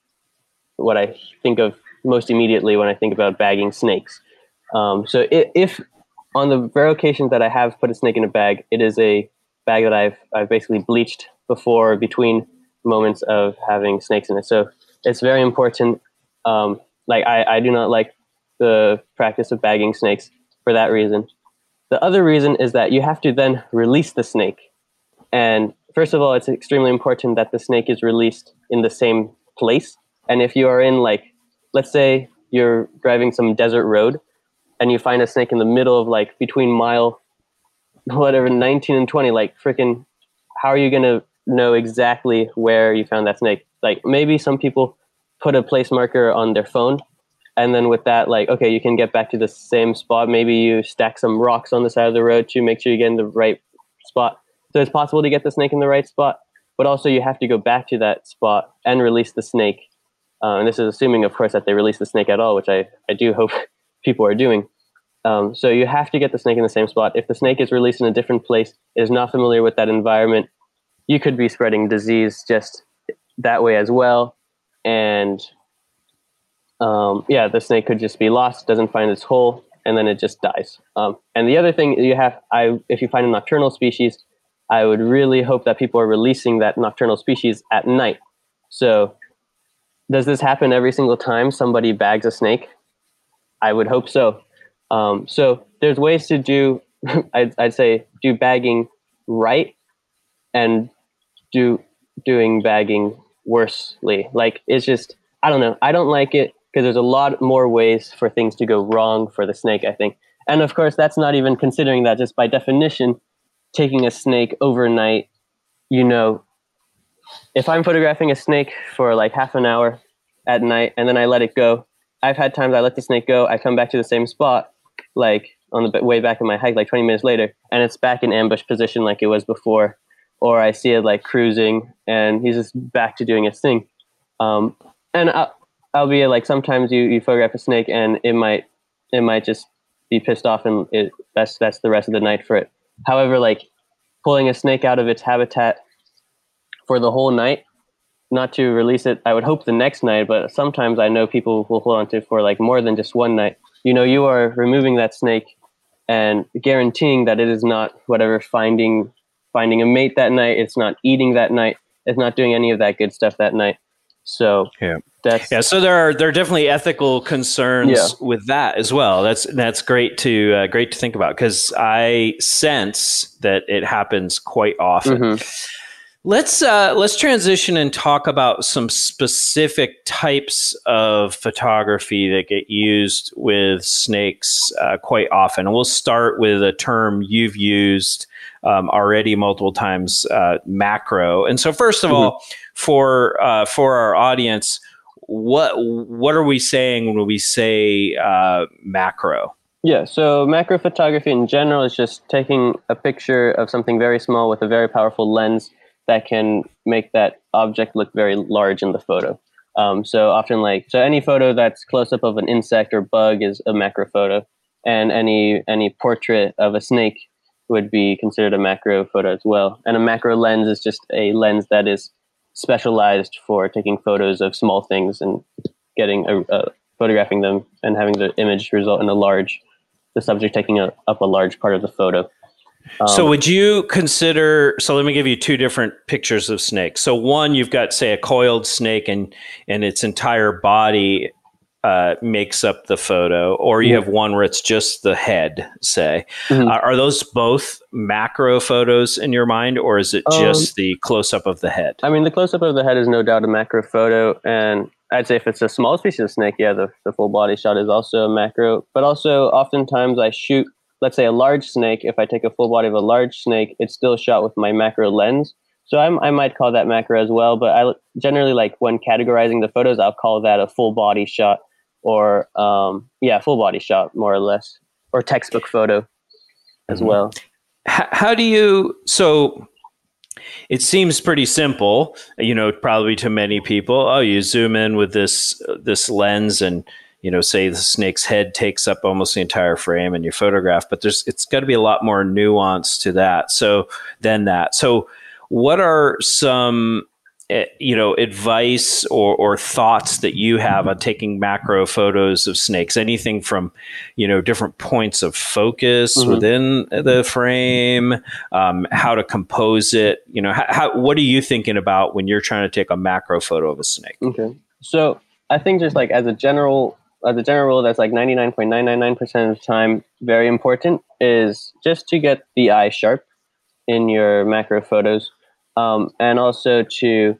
what I think of most immediately when I think about bagging snakes. Um, so if, if on the rare occasions that I have put a snake in a bag, it is a bag that I've I've basically bleached before between moments of having snakes in it. So it's very important. Um, like I, I do not like the practice of bagging snakes for that reason. The other reason is that you have to then release the snake. And first of all, it's extremely important that the snake is released in the same place. And if you are in like, let's say you're driving some desert road and you find a snake in the middle of like between mile whatever 19 and 20 like freaking how are you going to know exactly where you found that snake. Like maybe some people put a place marker on their phone and then with that like okay you can get back to the same spot. Maybe you stack some rocks on the side of the road to make sure you get in the right spot. So it's possible to get the snake in the right spot but also you have to go back to that spot and release the snake. Uh, and this is assuming of course that they release the snake at all which i, I do hope people are doing. Um, so you have to get the snake in the same spot. If the snake is released in a different place is not familiar with that environment you could be spreading disease just that way as well. And um, yeah, the snake could just be lost, doesn't find its hole, and then it just dies. Um, and the other thing you have, I if you find a nocturnal species, I would really hope that people are releasing that nocturnal species at night. So, does this happen every single time somebody bags a snake? I would hope so. Um, so there's ways to do, I'd, I'd say, do bagging right and do doing bagging worsely. Like it's just, I don't know. I don't like it because there's a lot more ways for things to go wrong for the snake, I think. And of course, that's not even considering that just by definition, taking a snake overnight, you know, if I'm photographing a snake for like half an hour at night and then I let it go, I've had times I let the snake go, I come back to the same spot, like on the way back in my hike, like 20 minutes later, and it's back in ambush position like it was before. Or I see it like cruising and he's just back to doing his thing. Um, and I'll, I'll be like, sometimes you, you photograph a snake and it might, it might just be pissed off and it, that's, that's the rest of the night for it. However, like pulling a snake out of its habitat for the whole night, not to release it, I would hope the next night, but sometimes I know people will hold on to it for like more than just one night. You know, you are removing that snake and guaranteeing that it is not whatever finding finding a mate that night, it's not eating that night, it's not doing any of that good stuff that night. So yeah, that's yeah. So there are there are definitely ethical concerns yeah. with that as well. That's that's great to uh, great to think about because I sense that it happens quite often. Mm-hmm. Let's uh, let's transition and talk about some specific types of photography that get used with snakes uh, quite often. And we'll start with a term you've used um, already multiple times, uh, macro. And so, first of mm-hmm. all, for uh, for our audience, what what are we saying when we say uh, macro? Yeah, so macro photography in general is just taking a picture of something very small with a very powerful lens that can make that object look very large in the photo. Um, so often, like so, any photo that's close up of an insect or bug is a macro photo, and any any portrait of a snake would be considered a macro photo as well. And a macro lens is just a lens that is specialized for taking photos of small things and getting a, a photographing them and having the image result in a large, the subject taking a, up a large part of the photo. Um, so would you consider so let me give you two different pictures of snakes. So one you've got say a coiled snake and and its entire body uh, makes up the photo, or you have one where it's just the head, say. Mm-hmm. Uh, are those both macro photos in your mind, or is it just um, the close up of the head? I mean, the close up of the head is no doubt a macro photo. And I'd say if it's a small species of snake, yeah, the, the full body shot is also a macro. But also, oftentimes I shoot let's say a large snake, if I take a full body of a large snake, it's still shot with my macro lens. So I'm, i might call that macro as well, but I generally like when categorizing the photos, I'll call that a full body shot or um, yeah, full body shot more or less, or textbook photo as mm-hmm. well. How, how do you so? It seems pretty simple, you know, probably to many people. Oh, you zoom in with this this lens and you know, say the snake's head takes up almost the entire frame and you photograph, but there's it's got to be a lot more nuance to that. So than that. So what are some you know advice or, or thoughts that you have on taking macro photos of snakes? Anything from you know different points of focus mm-hmm. within the frame um, how to compose it? You know how, how, what are you thinking about when you're trying to take a macro photo of a snake? Okay. So i think just like as a general as a general rule that's like 99.999% of the time very important is just to get the eye sharp in your macro photos um, and also to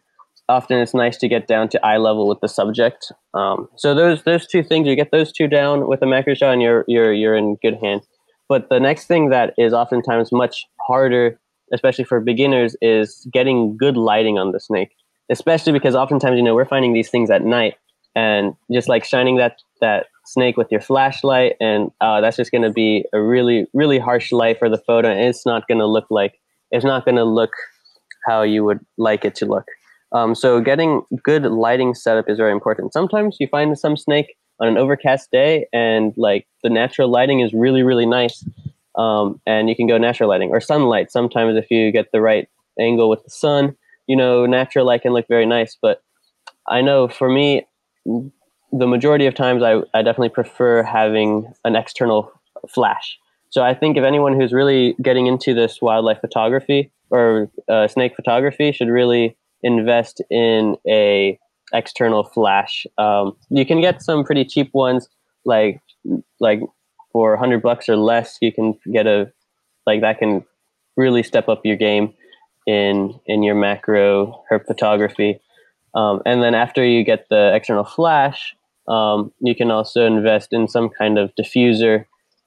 often it's nice to get down to eye level with the subject. Um, so those those two things you get those two down with a macro shot and you're you're you're in good hands but the next thing that is oftentimes much harder especially for beginners is getting good lighting on the snake especially because oftentimes you know we're finding these things at night and just like shining that that snake with your flashlight and uh, that's just going to be a really really harsh light for the photo and it's not going to look like it's not going to look how you would like it to look. Um, so getting good lighting setup is very important. Sometimes you find some snake on an overcast day and like the natural lighting is really really nice um, and you can go natural lighting or sunlight. Sometimes if you get the right angle with the sun you know natural light can look very nice. But i know for me the majority of times I, I definitely prefer having an external flash. So I think if anyone who's really getting into this wildlife photography or uh, snake photography should really invest in a external flash. Um, you can get some pretty cheap ones like like for 100 bucks or less, you can get a like that can really step up your game in in your macro herp photography. Um, and then after you get the external flash, um, you can also invest in some kind of diffuser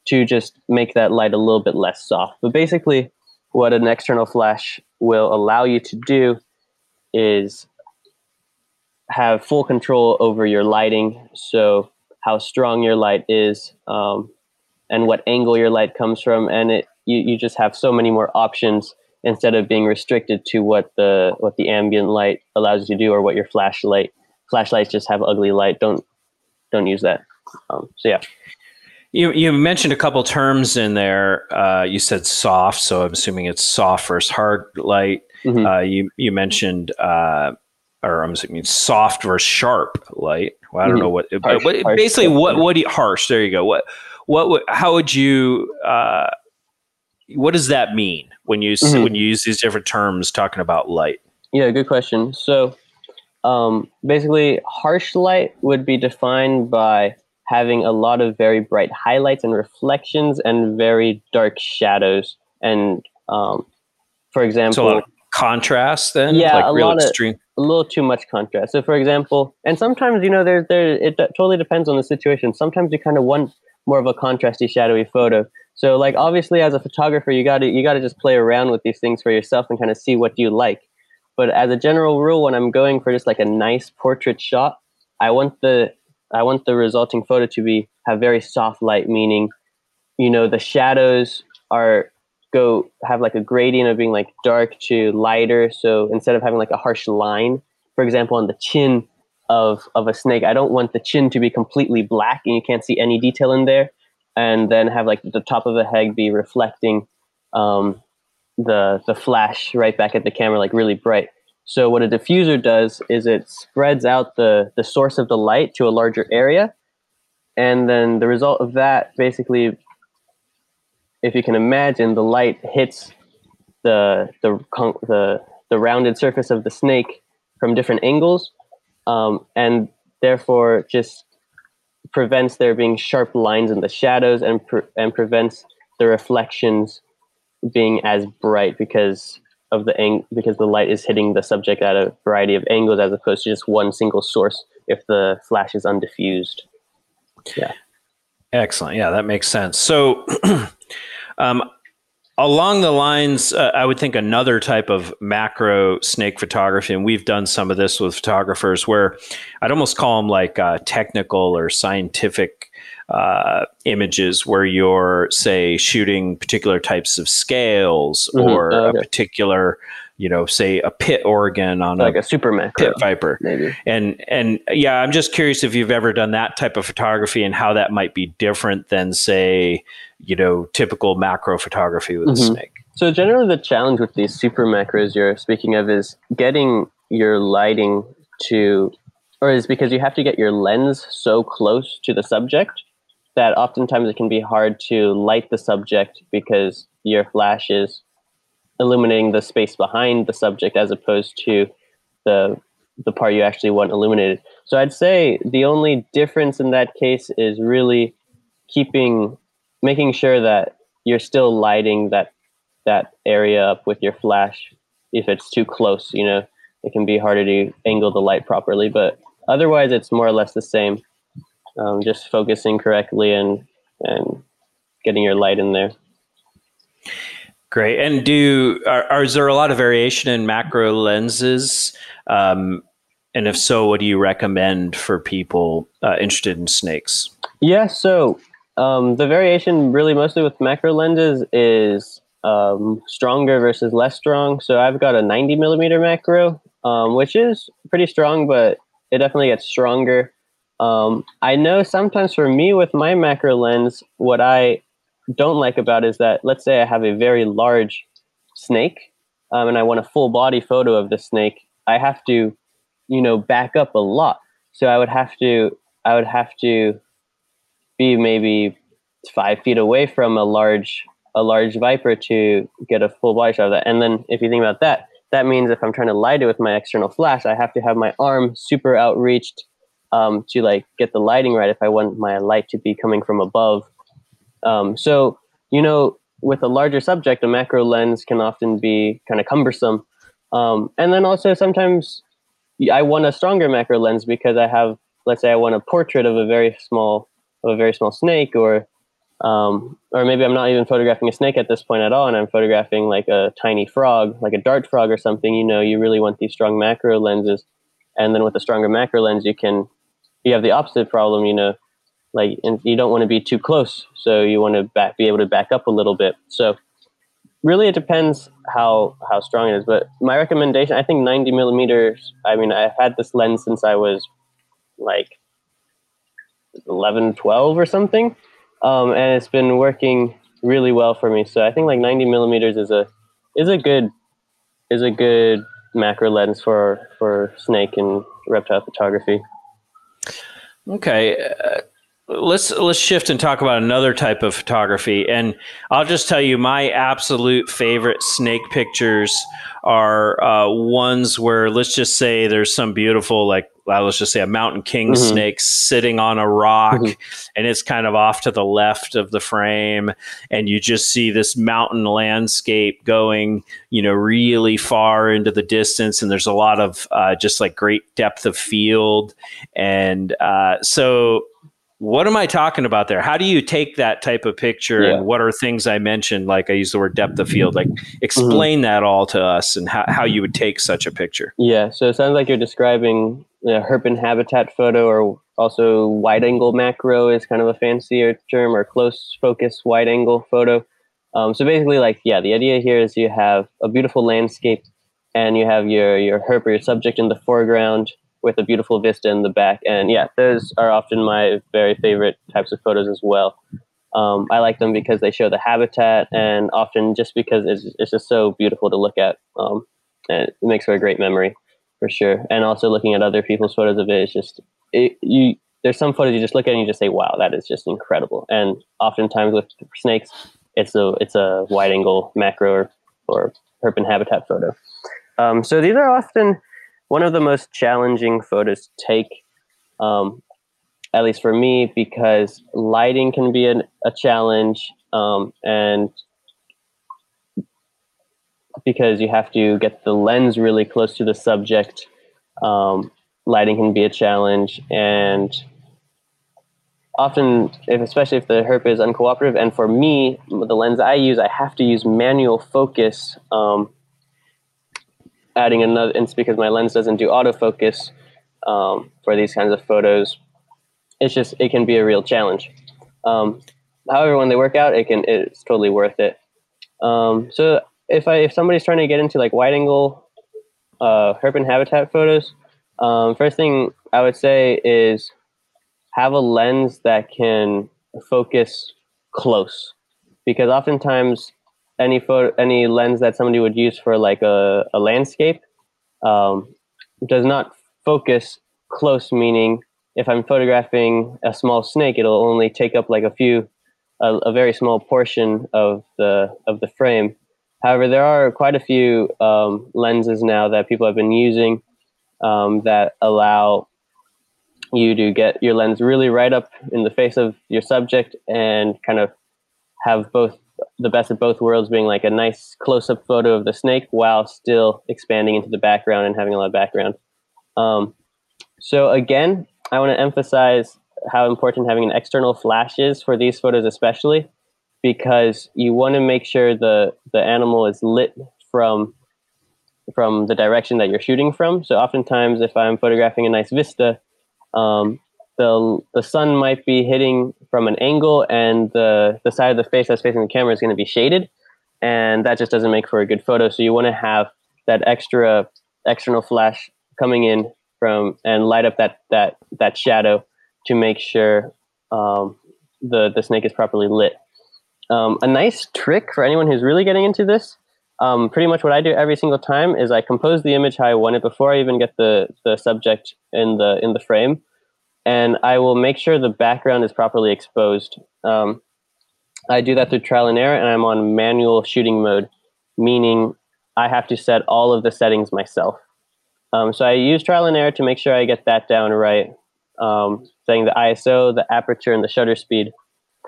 to just make that light a little bit less soft. But basically, what an external flash will allow you to do is have full control over your lighting. So how strong your light is, um, and what angle your light comes from, and it you, you just have so many more options instead of being restricted to what the what the ambient light allows you to do or what your flashlight flashlights just have ugly light. Don't don't use that. Um, so yeah. You, you mentioned a couple terms in there. Uh, you said soft, so I'm assuming it's soft versus hard light. Mm-hmm. Uh, you you mentioned, uh, or I'm assuming soft versus sharp light. Well, I don't mm-hmm. know what, harsh, what harsh, basically what what do you, harsh. There you go. What what how would you uh, what does that mean when you mm-hmm. when you use these different terms talking about light? Yeah, good question. So um, basically, harsh light would be defined by having a lot of very bright highlights and reflections and very dark shadows. And um, for example, so contrast then, yeah, like a real lot extreme. Of, a little too much contrast. So, for example, and sometimes you know, there, there, it totally depends on the situation. Sometimes you kind of want more of a contrasty, shadowy photo. So, like obviously, as a photographer, you got to you got to just play around with these things for yourself and kind of see what you like. But as a general rule, when I'm going for just like a nice portrait shot, I want the I want the resulting photo to be have very soft light, meaning, you know, the shadows are go have like a gradient of being like dark to lighter. So instead of having like a harsh line, for example, on the chin of of a snake, I don't want the chin to be completely black and you can't see any detail in there, and then have like the top of the head be reflecting um, the the flash right back at the camera, like really bright. So what a diffuser does is it spreads out the, the source of the light to a larger area. And then the result of that basically, if you can imagine, the light hits the, the, the, the rounded surface of the snake from different angles. Um, and therefore just prevents there being sharp lines in the shadows and, pre- and prevents the reflections being as bright because of the ang- because the light is hitting the subject at a variety of angles as opposed to just one single source if the flash is undiffused. Yeah. Excellent. Yeah, that makes sense. So, um, along the lines, uh, I would think another type of macro snake photography, and we've done some of this with photographers where I'd almost call them like uh, technical or scientific uh, images where you're, say, shooting particular types of scales mm-hmm. or oh, okay. a particular, you know, say a pit organ on like a, a super macro, pit viper, maybe. And and yeah, I'm just curious if you've ever done that type of photography and how that might be different than, say, you know, typical macro photography with mm-hmm. a snake. So generally, the challenge with these super macros you're speaking of is getting your lighting to or is because you have to get your lens so close to the subject that oftentimes it can be hard to light the subject because your flash is illuminating the space behind the subject as opposed to the the part you actually want illuminated. So I'd say the only difference in that case is really keeping making sure that you're still lighting that that area up with your flash. If it's too close, you know, it can be harder to angle the light properly, but otherwise it's more or less the same um, just focusing correctly and and getting your light in there. Great. And do are, is there a lot of variation in macro lenses? Um, and if so, what do you recommend for people uh, interested in snakes? Yeah. So um, the variation really mostly with macro lenses is um, stronger versus less strong. So I've got a 90 millimeter macro, um, which is pretty strong, but it definitely gets stronger um, I know sometimes for me with my macro lens, what I don't like about is that let's say I have a very large snake um, and I want a full body photo of the snake, I have to, you know, back up a lot. So I would have to, I would have to be maybe five feet away from a large, a large viper to get a full body shot of that. And then if you think about that, that means if I'm trying to light it with my external flash, I have to have my arm super outreached um, to like get the lighting right if I want my light to be coming from above Um, so, you know, with a larger subject, a macro lens can often be kind of cumbersome. Um, and then also sometimes I want a stronger macro lens because I have, let's say, I want a portrait of a very small of a very small snake, or um, or maybe I'm not even photographing a snake at this point at all, and I'm photographing like a tiny frog, like a dart frog or something. You know, you really want these strong macro lenses, and then with a stronger macro lens, you can you have the opposite problem. You know, like and you don't want to be too close, so you want to back, be able to back up a little bit. So really it depends how how strong it is but my recommendation i think 90 millimeters i mean i've had this lens since i was like 11 12 or something um, and it's been working really well for me so i think like 90 millimeters is a is a good is a good macro lens for for snake and reptile photography okay uh, let's let's shift and talk about another type of photography and i'll just tell you my absolute favorite snake pictures are uh, ones where let's just say there's some beautiful like well, let's just say a mountain king mm-hmm. snake sitting on a rock mm-hmm. and it's kind of off to the left of the frame and you just see this mountain landscape going you know really far into the distance and there's a lot of uh, just like great depth of field and uh, so what am I talking about there? How do you take that type of picture yeah. and what are things I mentioned? Like I use the word depth of field. Like explain mm-hmm. that all to us and how, how you would take such a picture. Yeah. So it sounds like you're describing a herp in habitat photo or also wide angle macro is kind of a fancier term or close focus wide angle photo. Um, so basically like, yeah, the idea here is you have a beautiful landscape and you have your, your herp or your subject in the foreground with a beautiful vista in the back. And yeah, those are often my very favorite types of photos as well. Um, I like them because they show the habitat, and often just because it's, it's just so beautiful to look at. Um, and it makes for a great memory for sure. And also looking at other people's photos of it is just it, you. There's some photos you just look at and you just say, "Wow, that is just incredible." And oftentimes with snakes, it's a it's a wide angle macro or, or herp in habitat photo. Um, so these are often one of the most challenging photos to take, um, at least for me, because lighting can be an, a challenge, um, and because you have to get the lens really close to the subject, um, lighting can be a challenge, and often, if, especially if the herp is uncooperative, and for me, the lens I use, I have to use manual focus um, adding another, it's because my lens doesn't do autofocus um, for these kinds of photos. It's just, it can be a real challenge. Um, however, when they work out, it can, it's totally worth it. Um, so if I, if somebody's trying to get into like wide angle, uh, herp in habitat photos, um, first thing I would say is have a lens that can focus close because oftentimes any photo, any lens that somebody would use for like a, a landscape um, does not focus close. Meaning, if I'm photographing a small snake, it'll only take up like a few, a, a very small portion of the of the frame. However, there are quite a few um, lenses now that people have been using um, that allow you to get your lens really right up in the face of your subject and kind of have both the best of both worlds being like a nice close up photo of the snake while still expanding into the background and having a lot of background. Um, so again, I want to emphasize how important having an external flash is for these photos, especially because you want to make sure the the animal is lit from from the direction that you're shooting from. So oftentimes, if I'm photographing a nice vista, um, the the sun might be hitting from an angle, and the the side of the face that's facing the camera is going to be shaded, and that just doesn't make for a good photo. So you want to have that extra external flash coming in from and light up that that that shadow to make sure um, the the snake is properly lit. Um, a nice trick for anyone who's really getting into this. Um, pretty much what I do every single time is I compose the image how I want it before I even get the the subject in the in the frame and I will make sure the background is properly exposed. Um, I do that through trial and error, and I'm on manual shooting mode, meaning I have to set all of the settings myself. Um, so I use trial and error to make sure I get that down right, um, setting the ISO, the aperture, and the shutter speed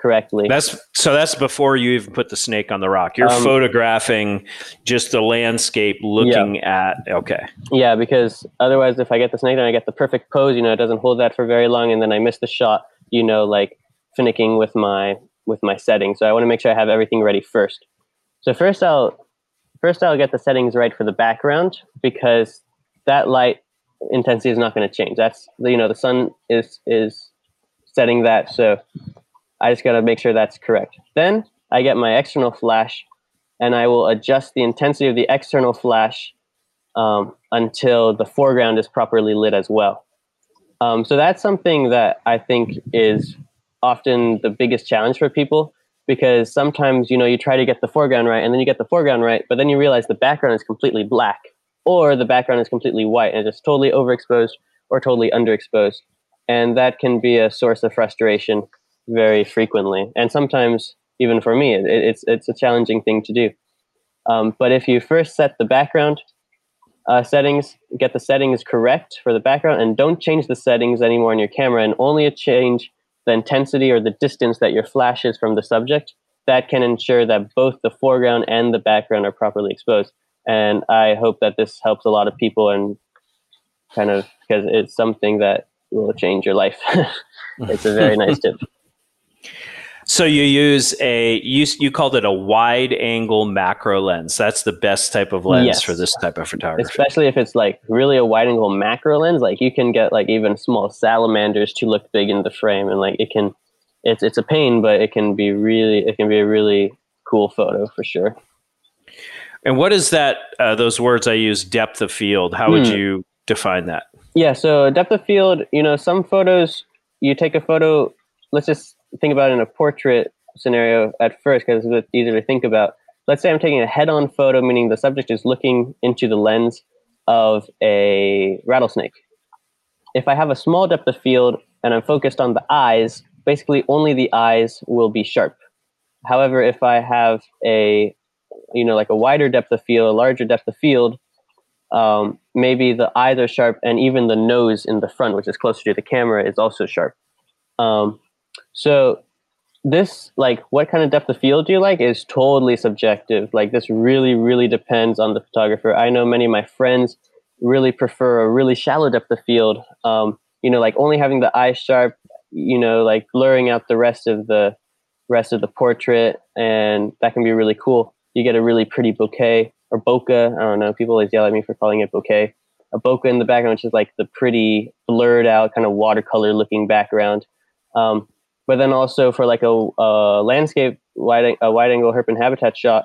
correctly. That's so. That's before you even put the snake on the rock. You're Um, photographing just the landscape, looking at. Okay. Yeah, because otherwise, if I get the snake, then I get the perfect pose. You know, it doesn't hold that for very long, and then I miss the shot. You know, like finicking with my with my settings. So I want to make sure I have everything ready first. So first, I'll first I'll get the settings right for the background because that light intensity is not going to change. That's you know the sun is is setting that, so I just got to make sure that's correct. Then I get my external flash, and I will adjust the intensity of the external flash um, until the foreground is properly lit as well. Um, so that's something that I think is often the biggest challenge for people because sometimes you know you try to get the foreground right and then you get the foreground right, but then you realize the background is completely black or the background is completely white and it's totally overexposed or totally underexposed, and that can be a source of frustration very frequently and sometimes even for me it, it's it's a challenging thing to do. Um, but if you first set the background uh, settings, get the settings correct for the background, and don't change the settings anymore on your camera, and only change the intensity or the distance that your flash is from the subject. That can ensure that both the foreground and the background are properly exposed. And I hope that this helps a lot of people and kind of because it's something that will change your life. it's a very nice tip. So you use a you you called it a wide angle macro lens. That's the best type of lens Yes. for this type of photography. especially if it's like really a wide angle macro lens like you can get like even small salamanders to look big in the frame and like it can it's it's a pain but it can be really it can be a really cool photo for sure and what is that? Uh, those words I use, depth of field. How would Hmm. you define that? yeah so depth of field you know some photos you take a photo let's just think about in a portrait scenario at first because it's easier to think about. Let's say i'm taking a head-on photo meaning the subject is looking into the lens of a rattlesnake. If i have a small depth of field and i'm focused on the eyes basically only the eyes will be sharp. However if i have a you know like a wider depth of field a larger depth of field um, maybe the eyes are sharp and even the nose in the front which is closer to the camera is also sharp. Um, so this like what kind of depth of field do you like is totally subjective. Like this really really depends on the photographer. I know many of my friends really prefer a really shallow depth of field um, you know like only having the eye sharp you know like blurring out the rest of the rest of the portrait and that can be really cool. You get a really pretty bouquet or bokeh i don't know people always yell at me for calling it bouquet a bokeh in the background which is like the pretty blurred out kind of watercolor looking background. Um, but then also for like a, a landscape wide a wide angle herp in habitat shot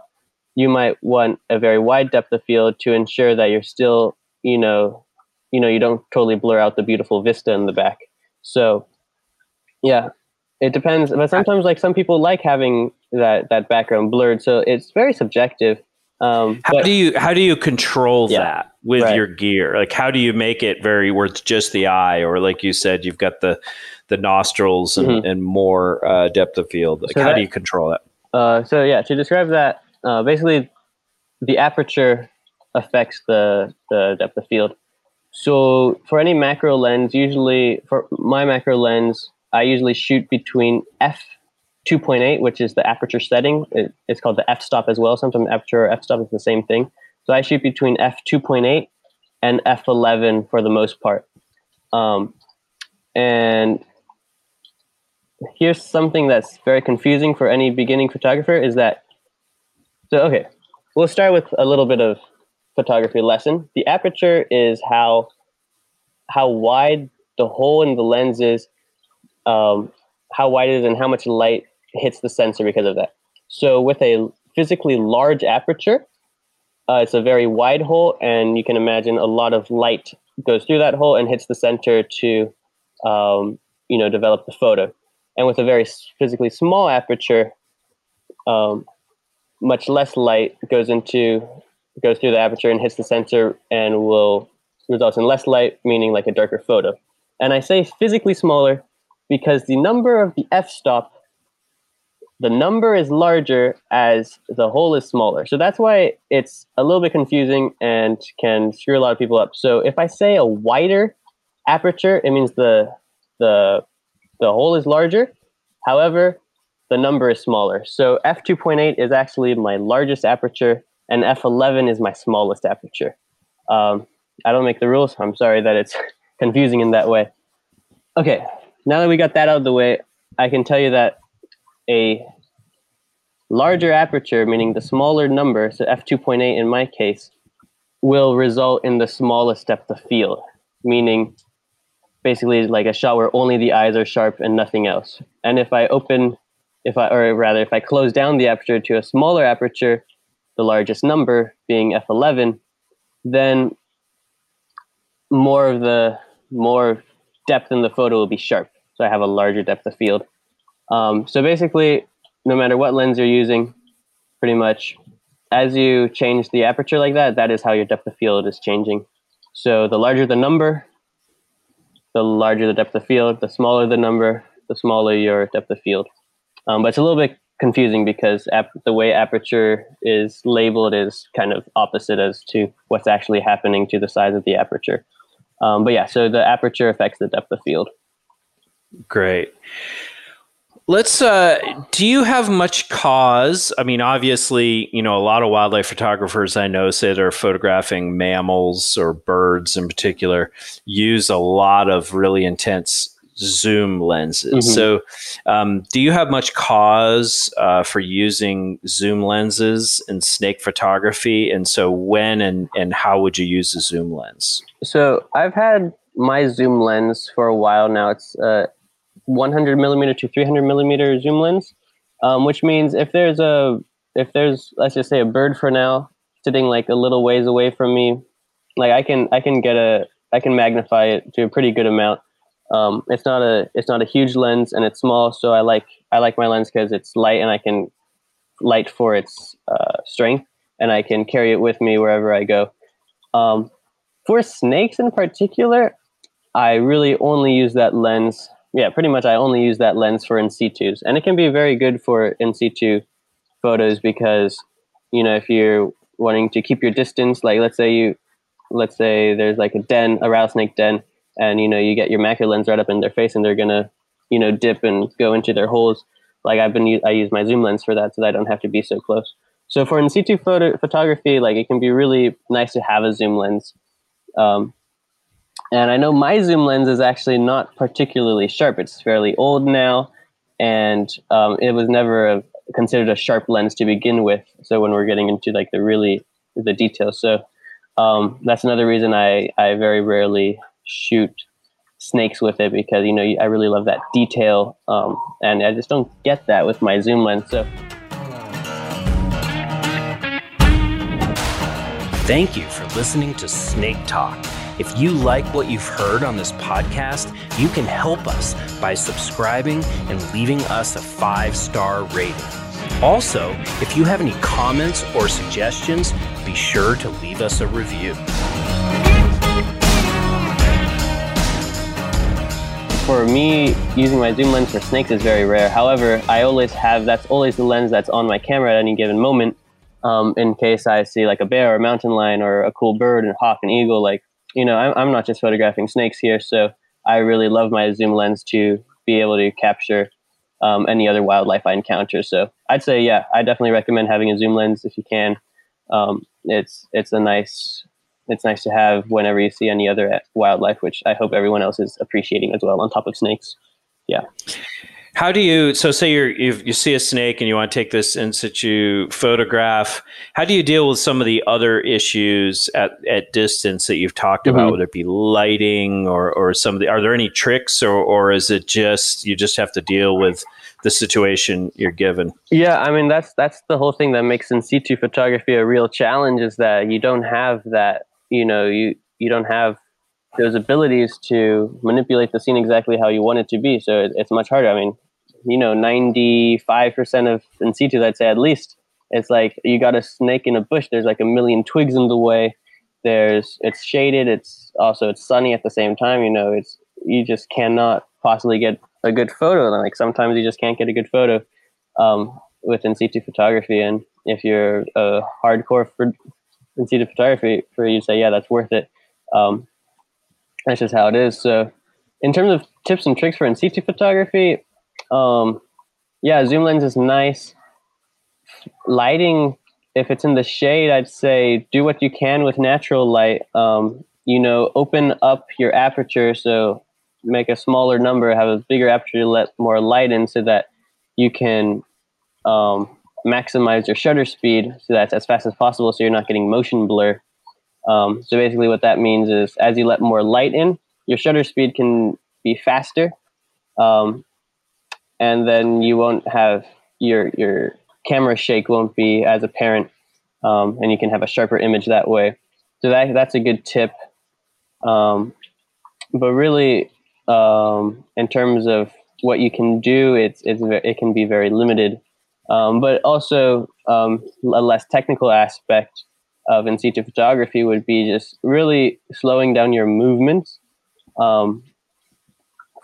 you might want a very wide depth of field to ensure that you're still you know you know you don't totally blur out the beautiful vista in the back. So yeah it depends but sometimes like some people like having that that background blurred so it's very subjective um How but do you how do you control Yeah, that with right. your gear? Like how do you make it very where it's just the eye, or like you said, you've got the the nostrils and, and more uh, depth of field. Like Mm-hmm. So how that- do you control that? Uh, so yeah, to describe that, uh, basically, the aperture affects the the depth of field. So for any macro lens, usually for my macro lens, I usually shoot between f 2.8, which is the aperture setting. It, it's called the f stop as well. Sometimes aperture or f stop is the same thing. So I shoot between f 2.8 and f 11 for the most part. Um, and here's something that's very confusing for any beginning photographer is that so okay we'll start with a little bit of photography lesson the aperture is how how wide the hole in the lens is um, how wide it is and how much light hits the sensor because of that so with a physically large aperture uh, it's a very wide hole and you can imagine a lot of light goes through that hole and hits the sensor to um, you know develop the photo and with a very physically small aperture, um, much less light goes into goes through the aperture and hits the sensor and will result in less light, meaning like a darker photo. And I say physically smaller because the number of the f-stop, the number is larger as the hole is smaller. So that's why it's a little bit confusing and can screw a lot of people up. So if I say a wider aperture, it means the the the hole is larger. However, the number is smaller. So f2.8 is actually my largest aperture, and f11 is my smallest aperture. Um, I don't make the rules. I'm sorry that it's confusing in that way. Okay, now that we got that out of the way, I can tell you that a larger aperture, meaning the smaller number, so f2.8 in my case, will result in the smallest depth of field, meaning basically like a shot where only the eyes are sharp and nothing else. And if I open, if I, or rather, if I close down the aperture to a smaller aperture, the largest number being f11, then more of the more depth in the photo will be sharp. So I have a larger depth of field. Um, so basically, no matter what lens you're using, pretty much as you change the aperture like that, that is how your depth of field is changing. So the larger the number, the larger the depth of field. The smaller the number, the smaller your depth of field. Um, but it's a little bit confusing because ap- the way aperture is labeled is kind of opposite as to what's actually happening to the size of the aperture. Um, but yeah, so the aperture affects the depth of field. Great. Let's. Uh, do you have much cause? I mean, obviously, you know, a lot of wildlife photographers I know say they're photographing mammals or birds in particular use a lot of really intense zoom lenses. Mm-hmm. So, um, do you have much cause uh, for using zoom lenses in snake photography? And so, when and and how would you use a zoom lens? So, I've had my zoom lens for a while now. It's uh, 100 millimeter to 300 millimeter zoom lens, um, which means if there's a if there's let's just say a bird for now sitting like a little ways away from me, like I can I can get a I can magnify it to a pretty good amount. Um, it's not a it's not a huge lens and it's small, so I like I like my lens because it's light and I can light for its uh, strength and I can carry it with me wherever I go. Um, for snakes in particular, I really only use that lens yeah, pretty much I only use that lens for in situs, and it can be very good for in situ photos because you know if you're wanting to keep your distance, like let's say you, let's say there's like a den, a rattlesnake den, and you know you get your macro lens right up in their face, and they're gonna you know dip and go into their holes. Like I've been, I use my zoom lens for that, so that I don't have to be so close. So for in situ photo photography, like it can be really nice to have a zoom lens. Um, and I know my zoom lens is actually not particularly sharp. It's fairly old now, and um, it was never a, considered a sharp lens to begin with. So when we're getting into like the really the details, so um, that's another reason I I very rarely shoot snakes with it because you know I really love that detail, um, and I just don't get that with my zoom lens. So. Thank you for listening to Snake Talk. If you like what you've heard on this podcast, you can help us by subscribing and leaving us a five star rating. Also, if you have any comments or suggestions, be sure to leave us a review. For me, using my zoom lens for snakes is very rare. However, I always have that's always the lens that's on my camera at any given moment. Um, in case I see like a bear or a mountain lion or a cool bird and hawk and eagle, like you know, I'm, I'm not just photographing snakes here, so I really love my zoom lens to be able to capture um, any other wildlife I encounter. So I'd say, yeah, I definitely recommend having a zoom lens if you can. Um, it's it's a nice it's nice to have whenever you see any other wildlife, which I hope everyone else is appreciating as well. On top of snakes, yeah. How do you? So, say you you see a snake and you want to take this in situ photograph. How do you deal with some of the other issues at, at distance that you've talked mm-hmm. about, whether it be lighting or or some of the? Are there any tricks, or or is it just you just have to deal with the situation you're given? Yeah, I mean that's that's the whole thing that makes in situ photography a real challenge is that you don't have that. You know, you you don't have those abilities to manipulate the scene exactly how you want it to be. So it, it's much harder. I mean, you know, 95% of in situ, I'd say at least, it's like you got a snake in a bush. There's like a million twigs in the way. There's, it's shaded. It's also, it's sunny at the same time. You know, it's, you just cannot possibly get a good photo. Like sometimes you just can't get a good photo um, with in situ photography. And if you're a hardcore for in situ photography, for you say, yeah, that's worth it. Um, that's just how it is. So, in terms of tips and tricks for in situ photography, um, yeah, zoom lens is nice. Lighting, if it's in the shade, I'd say do what you can with natural light. Um, you know, open up your aperture so make a smaller number, have a bigger aperture to let more light in, so that you can um, maximize your shutter speed so that's as fast as possible, so you're not getting motion blur. Um, so basically, what that means is as you let more light in, your shutter speed can be faster, um, and then you won't have your your camera shake won't be as apparent, um, and you can have a sharper image that way. So that that's a good tip. Um, but really, um, in terms of what you can do, it's it's it can be very limited. Um, but also um, a less technical aspect of in situ photography would be just really slowing down your movements. Um,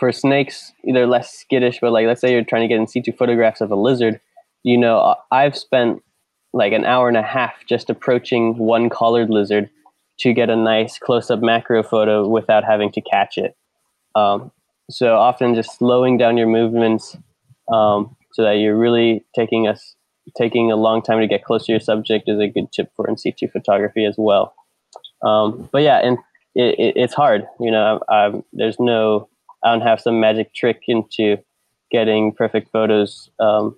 for snakes, they're less skittish, but like let's say you're trying to get in situ photographs of a lizard, you know, I've spent like an hour and a half just approaching one collared lizard to get a nice close up macro photo without having to catch it. Um, so often just slowing down your movements um, so that you're really taking us taking a long time to get close to your subject is a good tip for in situ photography as well. Um, but yeah, and it, it, it's hard. You know, I'm, there's no I don't have some magic trick into getting perfect photos um,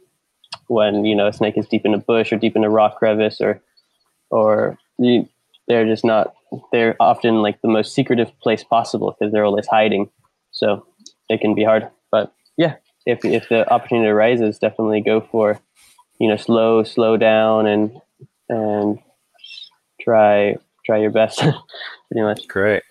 when you know a snake is deep in a bush or deep in a rock crevice or or you, they're just not they're often like the most secretive place possible because they're always hiding. So it can be hard. But yeah if if the opportunity arises definitely go for you know slow slow down and and try try your best pretty much great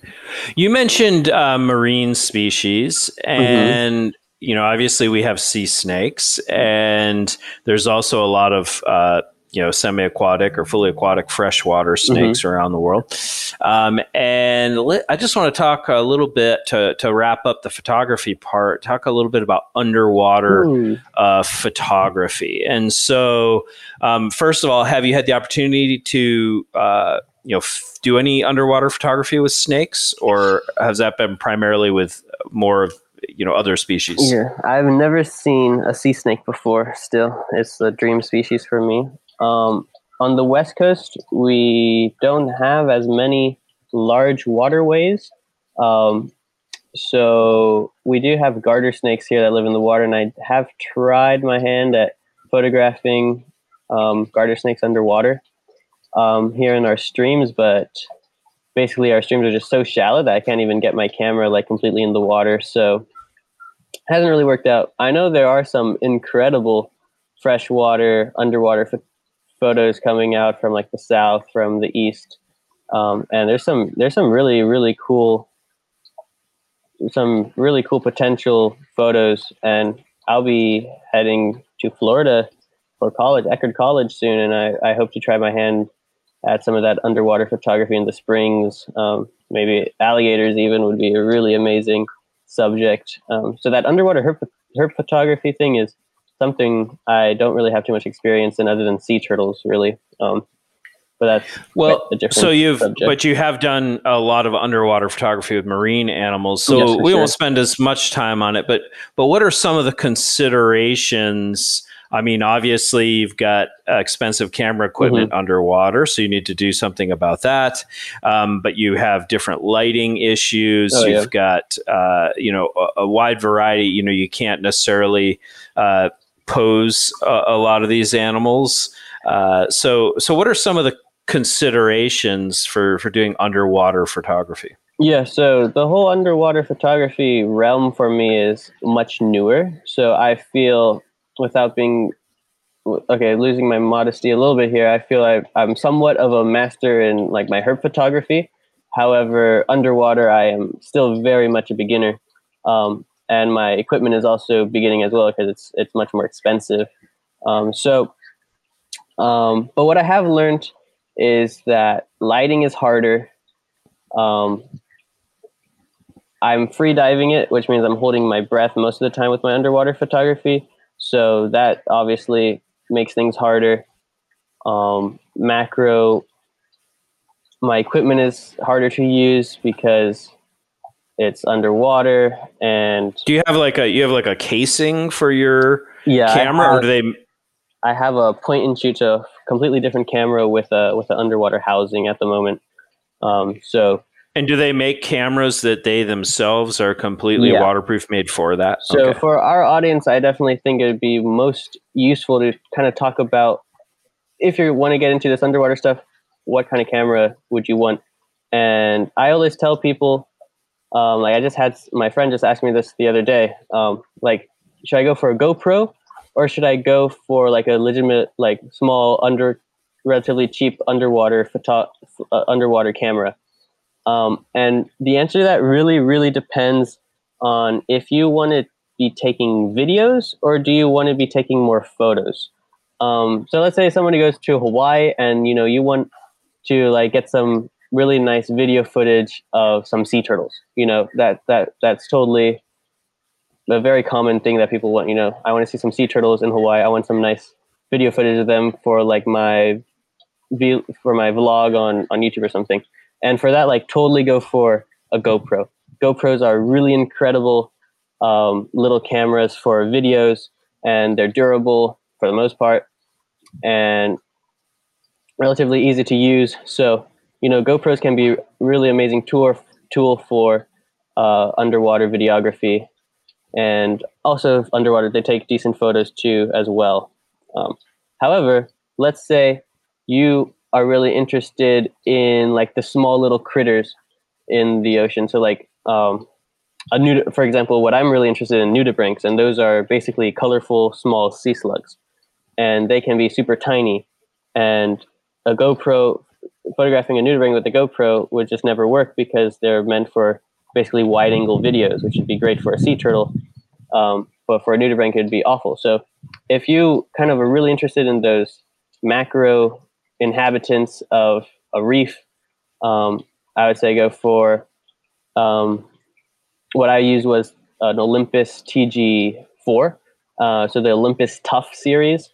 you mentioned uh, marine species mm-hmm. and mm-hmm. you know obviously we have sea snakes and there's also a lot of uh, you know semi-aquatic or fully aquatic freshwater snakes mm-hmm. around the world um, and li- i just want to talk a little bit to, to wrap up the photography part talk a little bit about underwater uh, photography and so um, first of all have you had the opportunity to uh, you know f- do any underwater photography with snakes or has that been primarily with more of you know other species? Yeah i've never seen a sea snake before still. It's a dream species for me. Um, on the west coast, we don't have as many large waterways. Um, so we do have garter snakes here that live in the water, and I have tried my hand at photographing um, garter snakes underwater um, here in our streams, but basically our streams are just so shallow that I can't even get my camera like completely in the water. So it hasn't really worked out. I know there are some incredible freshwater underwater photos coming out from like the south, from the east, um, and there's some there's some really really cool some really cool potential photos. And I'll be heading to Florida for college, Eckerd College soon, and I, I hope to try my hand at some of that underwater photography in the springs. Um, maybe alligators even would be a really amazing subject. Um, so that underwater herp, herp photography thing is something I don't really have too much experience in other than sea turtles, really. Um, but that's well. so you've, subject. but you have done a lot of underwater photography with marine animals. So yes, we sure. won't spend as much time on it. But but what are some of the considerations? I mean, obviously, you've got expensive camera equipment mm-hmm. underwater, so you need to do something about that. Um, but you have different lighting issues. Oh, you've yeah. got, uh, you know, a, a, wide variety. You know, you can't necessarily uh, pose a, a lot of these animals. Uh, so, so what are some of the considerations for for doing underwater photography? Yeah, so the whole underwater photography realm for me is much newer. So I feel, without being okay, losing my modesty a little bit here, I feel like I'm somewhat of a master in like my herp photography. However, underwater, I am still very much a beginner. Um, and my equipment is also beginning as well because it's it's much more expensive. Um, so, um, but what I have learned is that lighting is harder. Um, I'm free diving it, which means I'm holding my breath most of the time with my underwater photography. So that obviously makes things harder. Um, macro, my equipment is harder to use because it's underwater, and do you have like a you have like a casing for your yeah camera, have, or do they? I have a point and shoot, so completely different camera with a with an underwater housing at the moment. Um, so and do they make cameras that they themselves are completely yeah. waterproof made for that? So okay. for our audience, I definitely think it would be most useful to kind of talk about if you want to get into this underwater stuff, what kind of camera would you want? And I always tell people, um, like I just had my friend just asked me this the other day, um, like should I go for a GoPro or should I go for like a legitimate, like small under, relatively cheap underwater photo, uh, underwater camera? Um, and the answer to that really, really depends on if you want to be taking videos or do you want to be taking more photos. Um, so let's say somebody goes to Hawaii and you know you want to like get some really nice video footage of some sea turtles. You know that that that's totally a very common thing that people want. You know, I want to see some sea turtles in Hawaii. I want some nice video footage of them for like my for my vlog on on YouTube or something. And for that, like totally go for a GoPro. GoPros are really incredible um, little cameras for videos, and they're durable for the most part, and relatively easy to use. So you know, GoPros can be really amazing tool tool for uh, underwater videography, and also underwater they take decent photos too as well. Um, however, let's say you are really interested in like the small little critters in the ocean. So like um, a nud- for example, what I'm really interested in nudibranchs, and those are basically colorful small sea slugs, and they can be super tiny. And a GoPro photographing a nudibranch with a GoPro would just never work because they're meant for basically wide angle videos, which would be great for a sea turtle. Um, but for a nudibranch, it'd be awful. So if you kind of are really interested in those macro inhabitants of a reef, um, I would say go for um, what I used was an Olympus TG4. Uh, so the Olympus Tough series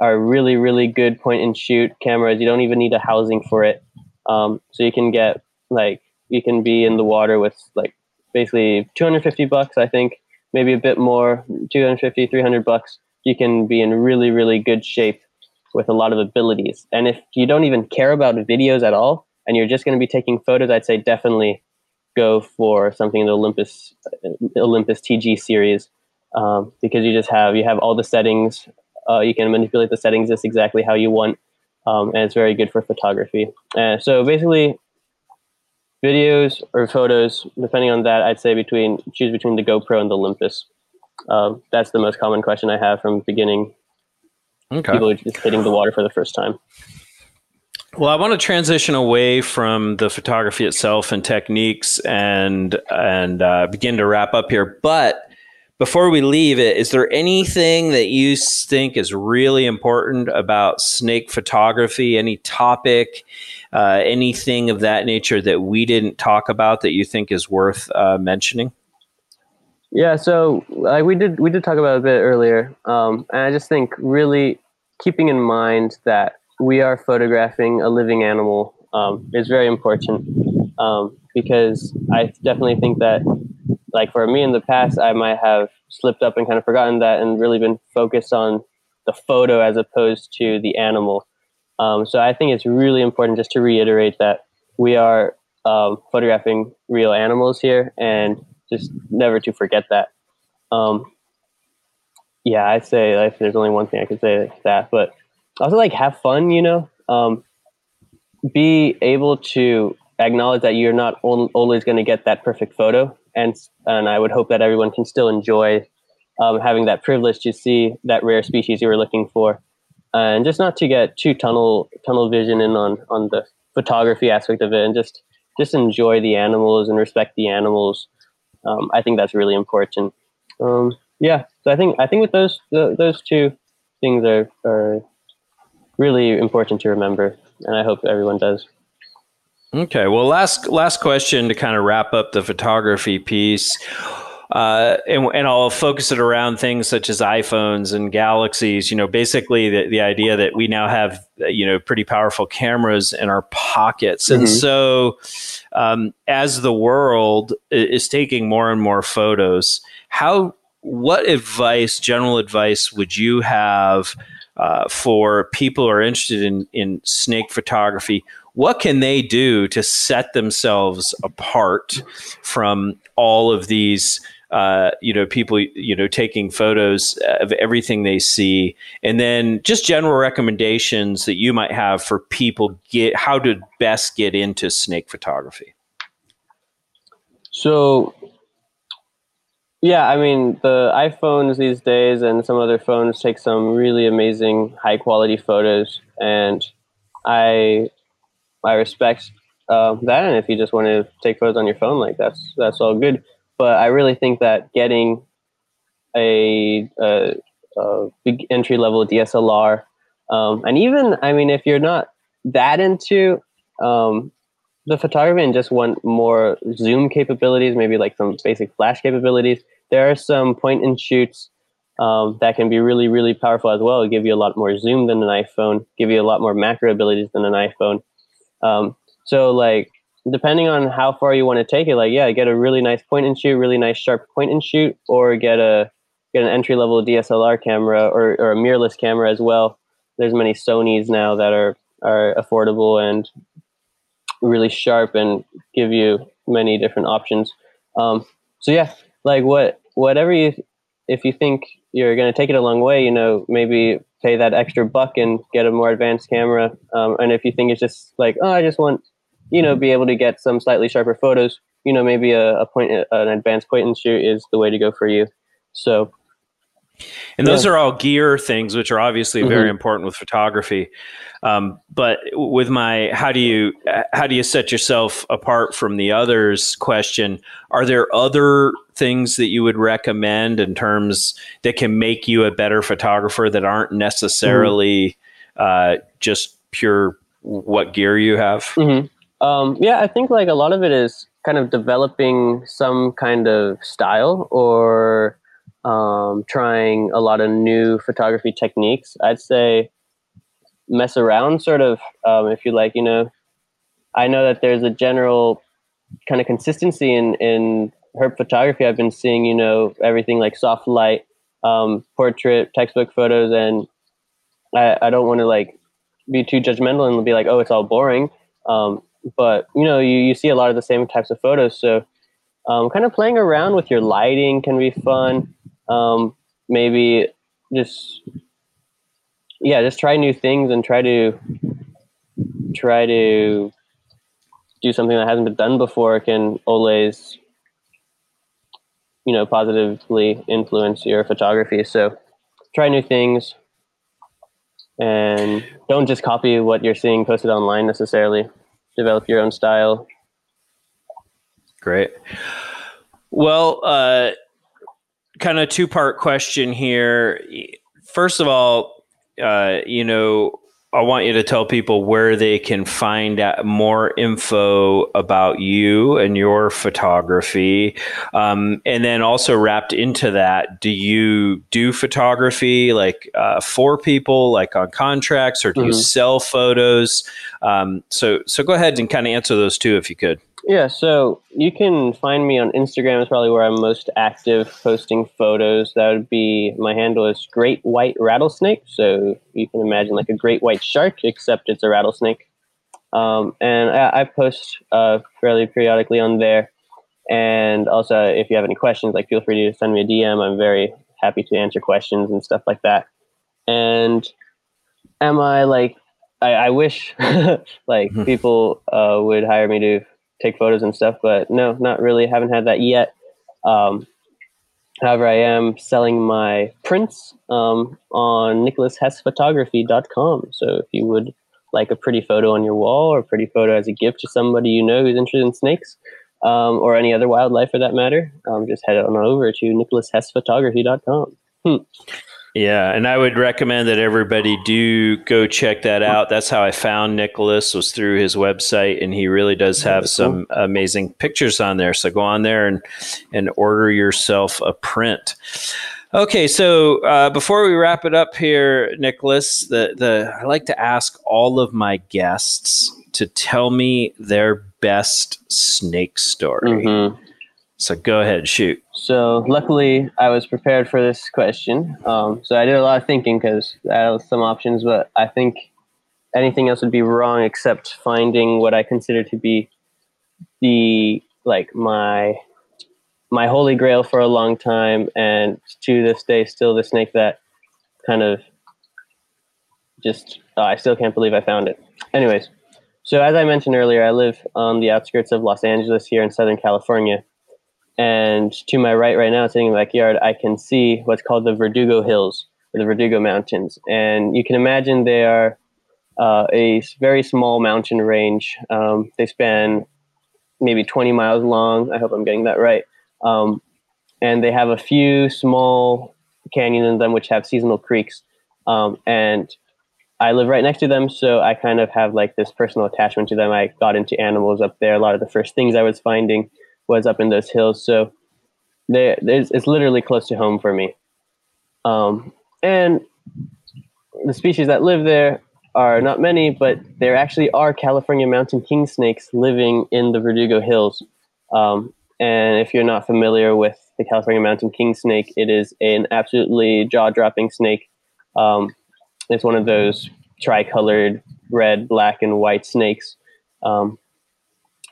are really, really good point and shoot cameras. You don't even need a housing for it. Um, so you can get like, you can be in the water with like basically 250 bucks, I think, maybe a bit more, 250, 300 bucks. You can be in really, really good shape with a lot of abilities. And if you don't even care about videos at all, and you're just going to be taking photos, I'd say definitely go for something in the Olympus Olympus TG series um, because you just have you have all the settings. Uh, you can manipulate the settings just exactly how you want, um, and it's very good for photography. Uh, so basically, videos or photos, depending on that, I'd say between choose between the GoPro and the Olympus. Um, that's the most common question I have from beginning Okay. People just hitting the water for the first time. Well, I want to transition away from the photography itself and techniques and and uh, begin to wrap up here. But before we leave it, is there anything that you think is really important about snake photography? Any topic, uh, anything of that nature that we didn't talk about that you think is worth uh, mentioning? Yeah, so like we did we did talk about a bit earlier, um, and I just think really keeping in mind that we are photographing a living animal um, is very important um, because I definitely think that, like for me in the past, I might have slipped up and kind of forgotten that and really been focused on the photo as opposed to the animal. Um, so I think it's really important just to reiterate that we are um, photographing real animals here and just never to forget that. Um, yeah, I'd say like, there's only one thing I could say like that, but also like have fun, you know, um, be able to acknowledge that you're not always going to get that perfect photo. And, and I would hope that everyone can still enjoy um, having that privilege to see that rare species you were looking for. And just not to get too tunnel tunnel vision in on, on the photography aspect of it and just just enjoy the animals and respect the animals. Um, I think that's really important. Um, yeah, so I think I think with those those two things are are really important to remember, and I hope everyone does. Okay, well, last last question to kind of wrap up the photography piece. uh, and, and I'll focus it around things such as iPhones and Galaxies. You know, basically the, the idea that we now have you know pretty powerful cameras in our pockets, and mm-hmm. so um, as the world is taking more and more photos, how what advice, general advice, would you have uh, for people who are interested in in snake photography? What can they do to set themselves apart from all of these uh, you know, people, you know, taking photos of everything they see, and then just general recommendations that you might have for people get how to best get into snake photography. So, yeah, I mean, the iPhones these days and some other phones take some really amazing high quality photos, and I I respect uh, that. And if you just want to take photos on your phone, like that's that's all good but I really think that getting a, a, a big entry level DSLR, um, and even I mean, if you're not that into um, the photography and just want more zoom capabilities, maybe like some basic flash capabilities, there are some point and shoots um, that can be really, really powerful as well. give you a lot more zoom than an iPhone, give you a lot more macro abilities than an iPhone. Um, so like depending on how far you want to take it, like yeah, get a really nice point and shoot, really nice sharp point and shoot, or get a get an entry level DSLR camera or, or a mirrorless camera as well. There's many Sony's now that are are affordable and really sharp and give you many different options. Um, so yeah, like what whatever you if you think you're going to take it a long way, you know, maybe pay that extra buck and get a more advanced camera. Um, and if you think it's just like, oh, I just want you know, be able to get some slightly sharper photos, you know, maybe a, a point, an advanced point and shoot is the way to go for you. So, and those yeah. are all gear things, which are obviously mm-hmm. very important with photography. Um, but with my how do you how do you set yourself apart from the others question? Are there other things that you would recommend in terms that can make you a better photographer that aren't necessarily mm-hmm. uh, just pure what gear you have? Mm-hmm. Um, yeah, I think like a lot of it is kind of developing some kind of style or um, trying a lot of new photography techniques. I'd say mess around, sort of, um, if you like. You know, I know that there's a general kind of consistency in in herp photography. I've been seeing, you know, everything like soft light, um, portrait, textbook photos, and I, I don't want to like be too judgmental and be like, oh, it's all boring. Um, but you know you, you see a lot of the same types of photos so um, kind of playing around with your lighting can be fun um, maybe just yeah just try new things and try to try to do something that hasn't been done before can always you know positively influence your photography so try new things and don't just copy what you're seeing posted online necessarily develop your own style. Great. Well, uh, kind of two part question here. First of all, uh, you know, I want you to tell people where they can find out more info about you and your photography. Um, and then also wrapped into that, do you do photography like uh, for people, like on contracts, or do mm-hmm. you sell photos? Um, so, so go ahead and kind of answer those two if you could. Yeah, so you can find me on Instagram is probably where I'm most active posting photos. That would be my handle is Great White Rattlesnake. So you can imagine like a great white shark, except it's a rattlesnake. Um, and I, I post uh, fairly periodically on there. And also, if you have any questions, like feel free to send me a DM. I'm very happy to answer questions and stuff like that. And am I like I, I wish like mm-hmm. people uh, would hire me to take photos and stuff, but no, not really. Haven't had that yet. Um, however, I am selling my prints um, on nicholaszhessphotography.com. So if you would like a pretty photo on your wall or a pretty photo as a gift to somebody you know who's interested in snakes um, or any other wildlife for that matter, um, just head on over to nicholaszhessphotography.com. Hmm. Yeah, and I would recommend that everybody do go check that out. That's how I found Nicholas was through his website, and he really does have some amazing pictures on there. So go on there and and order yourself a print. Okay, so uh, before we wrap it up here, Nicholas, the the I like to ask all of my guests to tell me their best snake story. Mm-hmm. So go ahead, shoot. So luckily, I was prepared for this question. Um, so I did a lot of thinking because I had some options, but I think anything else would be wrong except finding what I consider to be the like my my holy grail for a long time, and to this day, still the snake that kind of just uh, I still can't believe I found it. Anyways, so as I mentioned earlier, I live on the outskirts of Los Angeles here in Southern California and to my right, right now, sitting in the backyard, I can see what's called the Verdugo Hills or the Verdugo Mountains. And you can imagine they are uh, a very small mountain range. Um, they span maybe 20 miles long. I hope I'm getting that right. Um, and they have a few small canyons in them which have seasonal creeks. Um, and I live right next to them, so I kind of have like this personal attachment to them. I got into animals up there. A lot of the first things I was finding was up in those hills. So there, it's literally close to home for me. Um, and the species that live there are not many, but there actually are California mountain king snakes living in the Verdugo Hills. Um, and if you're not familiar with the California mountain king snake, it is an absolutely jaw dropping snake. Um, it's one of those tricolored red, black, and white snakes. Um,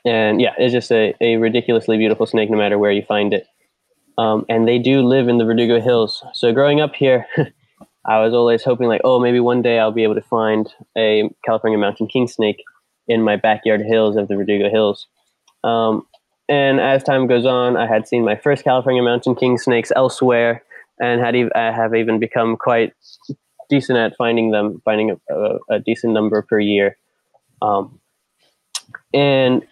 and yeah, it's just a, a ridiculously beautiful snake no matter where you find it. Um, and they do live in the Verdugo Hills. So growing up here, I was always hoping like, oh, maybe one day I'll be able to find a California mountain king snake in my backyard hills of the Verdugo Hills. Um, and as time goes on, I had seen my first California mountain king snakes elsewhere, and had have even become quite decent at finding them, finding a, a, a decent number per year. Um, and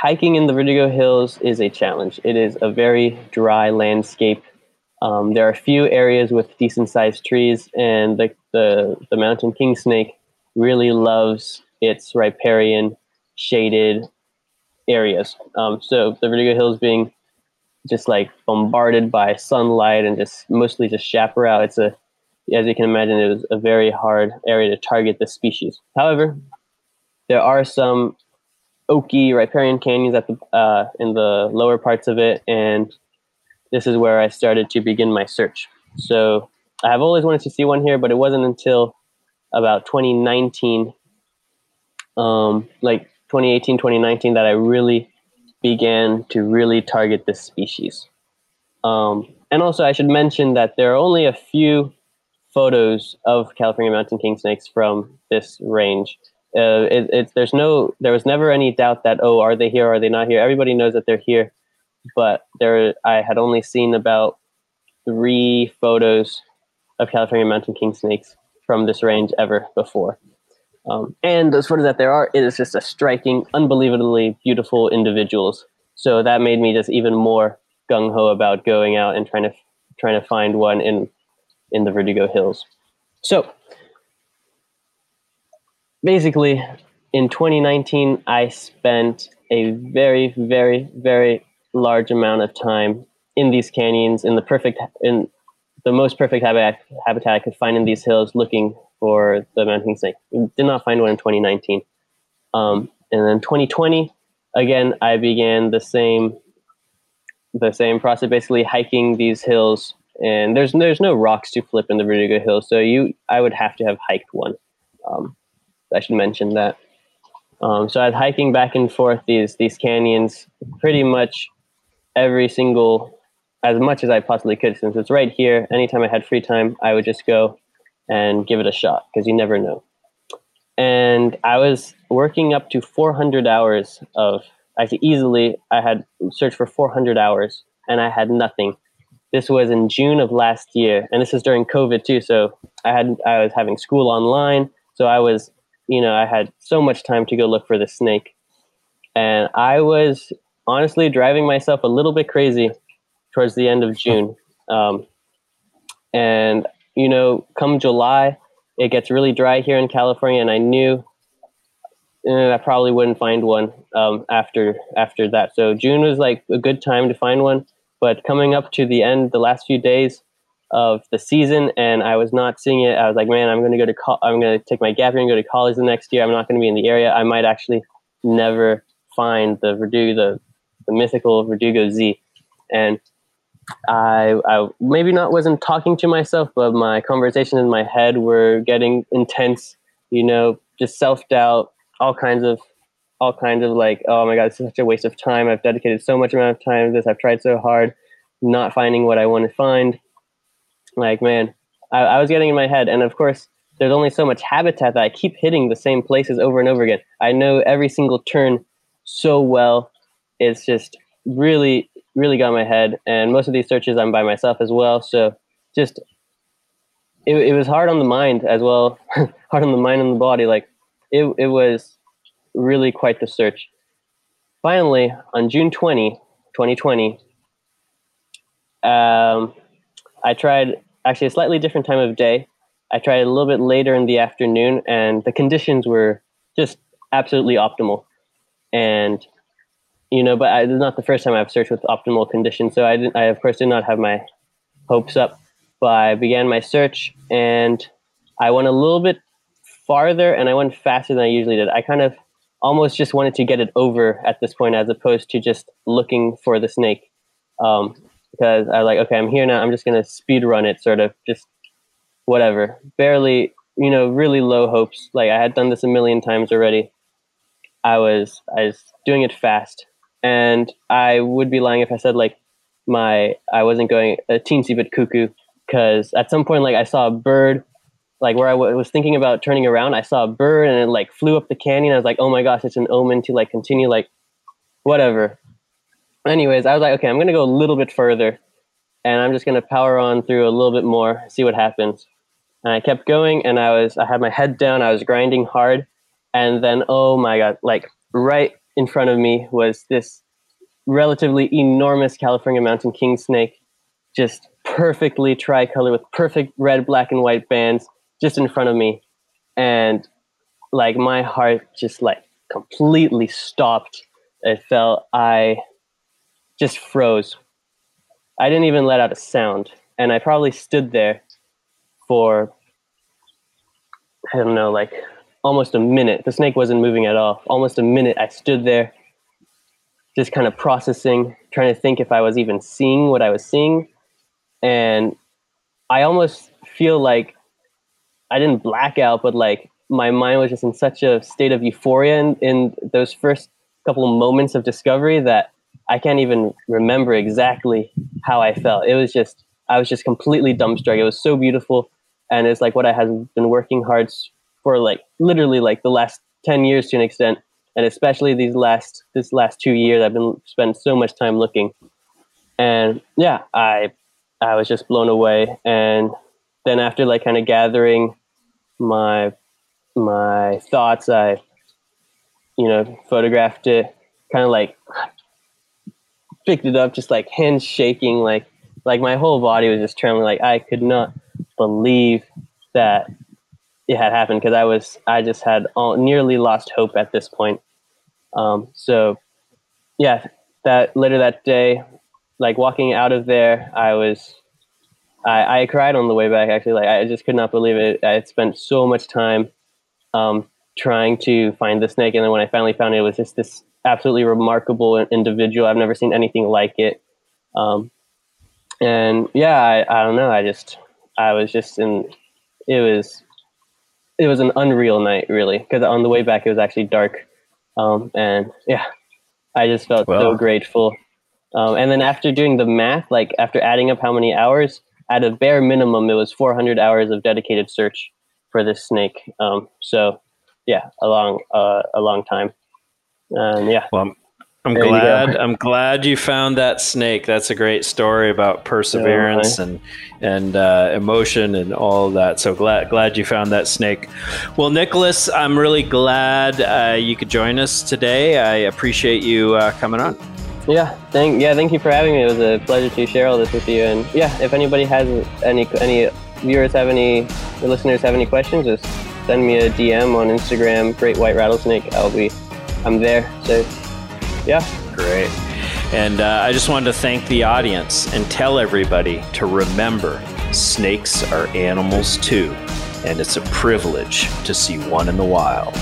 hiking in the Verdugo Hills is a challenge. It is a very dry landscape. Um, there are a few areas with decent sized trees, and the, the, the mountain king snake really loves its riparian shaded areas. Um, so the Verdugo Hills being just like bombarded by sunlight and just mostly just chaparral. It's a, as you can imagine, it was a very hard area to target the species. However, there are some oaky riparian canyons at the uh, in the lower parts of it, and this is where I started to begin my search. So I have always wanted to see one here, but it wasn't until about 2019, um, like 2018, 2019, that I really began to really target this species. Um, and also, I should mention that there are only a few photos of California mountain king snakes from this range uh, it, it's there's no there was never any doubt that oh are they here are they not here? Everybody knows that they're here but there i had only seen about three photos of california mountain king snakes from this range ever before. Um, and those photos that there are it is just a striking unbelievably beautiful individuals. So that made me just even more gung-ho about going out and trying to trying to find one in in the verdugo hills. So basically, in 2019, I spent a very, very, very large amount of time in these canyons, in the perfect, in the most perfect habitat, habitat I could find in these hills, looking for the mountain snake. Did not find one in 2019. Um, and then 2020, again, I began the same, the same process, basically hiking these hills. And there's there's no rocks to flip in the Verdugo Hills, so you I would have to have hiked one. Um, I should mention that. Um, so I was hiking back and forth these these canyons pretty much every single as much as I possibly could since it's right here. Anytime I had free time, I would just go and give it a shot because you never know. And I was working up to 400 hours of actually easily I had searched for 400 hours and I had nothing. This was in June of last year, and this is during COVID too. So I had I was having school online, so I was you know, I had so much time to go look for the snake. And I was honestly driving myself a little bit crazy towards the end of June. Um, And you know, come July, it gets really dry here in California, and I knew eh, I probably wouldn't find one um, after after that. So June was like a good time to find one, but coming up to the end, the last few days of the season, and I was not seeing it. I was like, man, I'm going to go to co- I'm going to take my gap year and go to college the next year. I'm not going to be in the area. I might actually never find the Verdugo, the, the mythical Verdugo Z, and I, I maybe not wasn't talking to myself, but my conversations in my head were getting intense. You know, just self doubt, all kinds of, all kinds of like, oh my god, it's such a waste of time. I've dedicated so much amount of time to this. I've tried so hard, not finding what I want to find. Like, man, I, I was getting in my head, and of course, there's only so much habitat that I keep hitting the same places over and over again. I know every single turn so well. It's just really really got my head. And most of these searches I'm by myself as well. So just it, it was hard on the mind as well, hard on the mind and the body. Like it, it was really quite the search. Finally, on June 20, 2020, um, I tried actually a slightly different time of day. I tried a little bit later in the afternoon, and the conditions were just absolutely optimal. And you know, but I, this is not the first time I've searched with optimal conditions. So I, didn't, I of course did not have my hopes up. But I began my search and I went a little bit farther and I went faster than I usually did. I kind of almost just wanted to get it over at this point as opposed to just looking for the snake. Um, because I was like, okay, I'm here now. I'm just to speed run it, sort of just whatever. Barely, you know, really low hopes. Like I had done this a million times already. I was I was doing it fast and I would be lying if I said like my I wasn't going a teensy bit cuckoo because at some point like I saw a bird like where I w- was thinking about turning around I saw a bird and it like flew up the canyon I was like oh my gosh it's an omen to like continue like whatever anyways I was like okay I'm gonna go a little bit further and I'm just gonna power on through a little bit more see what happens and I kept going and I was I had my head down I was grinding hard and then oh my god like right in front of me was this relatively enormous California mountain king snake, just perfectly tricolor with perfect red, black, and white bands just in front of me. And like my heart just like completely stopped. It felt I just froze. I didn't even let out a sound. And I probably stood there for, I don't know, like almost a minute. The snake wasn't moving at all. Almost a minute. I stood there, just kind of processing, trying to think if I was even seeing what I was seeing. And I almost feel like I didn't black out, but like my mind was just in such a state of euphoria in, in those first couple of moments of discovery that I can't even remember exactly how I felt. It was just, I was just completely dumbstruck. It was so beautiful. And it's like what I had been working hard for like literally like the last 10 years to an extent and especially these last this last two years i've been spent so much time looking and yeah i i was just blown away and then after like kind of gathering my my thoughts i you know photographed it kind of like picked it up just like hands shaking like like my whole body was just trembling like i could not believe that it had happened because I was I just had all, nearly lost hope at this point. Um, so yeah, that later that day, like walking out of there, I was I, I cried on the way back. Actually, like I just could not believe it. I had spent so much time um, trying to find the snake, and then when I finally found it, it was just this absolutely remarkable individual. I've never seen anything like it. Um, and yeah, I, I don't know. I just I was just in. It was it was an unreal night, really, because on the way back it was actually dark, um, and yeah, I just felt well. so grateful. Um, and then after doing the math, like after adding up how many hours, at a bare minimum, it was 400 hours of dedicated search for this snake. Um, so yeah, a long, uh, a long time. And yeah. Well, I'm there glad. I'm glad you found that snake. That's a great story about perseverance and and uh, emotion and all that. So glad glad you found that snake. Well, Nicholas, I'm really glad uh, you could join us today. I appreciate you uh, coming on. Yeah, thank yeah, thank you for having me. It was a pleasure to share all this with you. And yeah, if anybody has any any viewers have any listeners have any questions, just send me a DM on Instagram, Great White Rattlesnake. I'll be I'm there. So yeah, great. And uh, I just wanted to thank the audience and tell everybody to remember snakes are animals too, and it's a privilege to see one in the wild.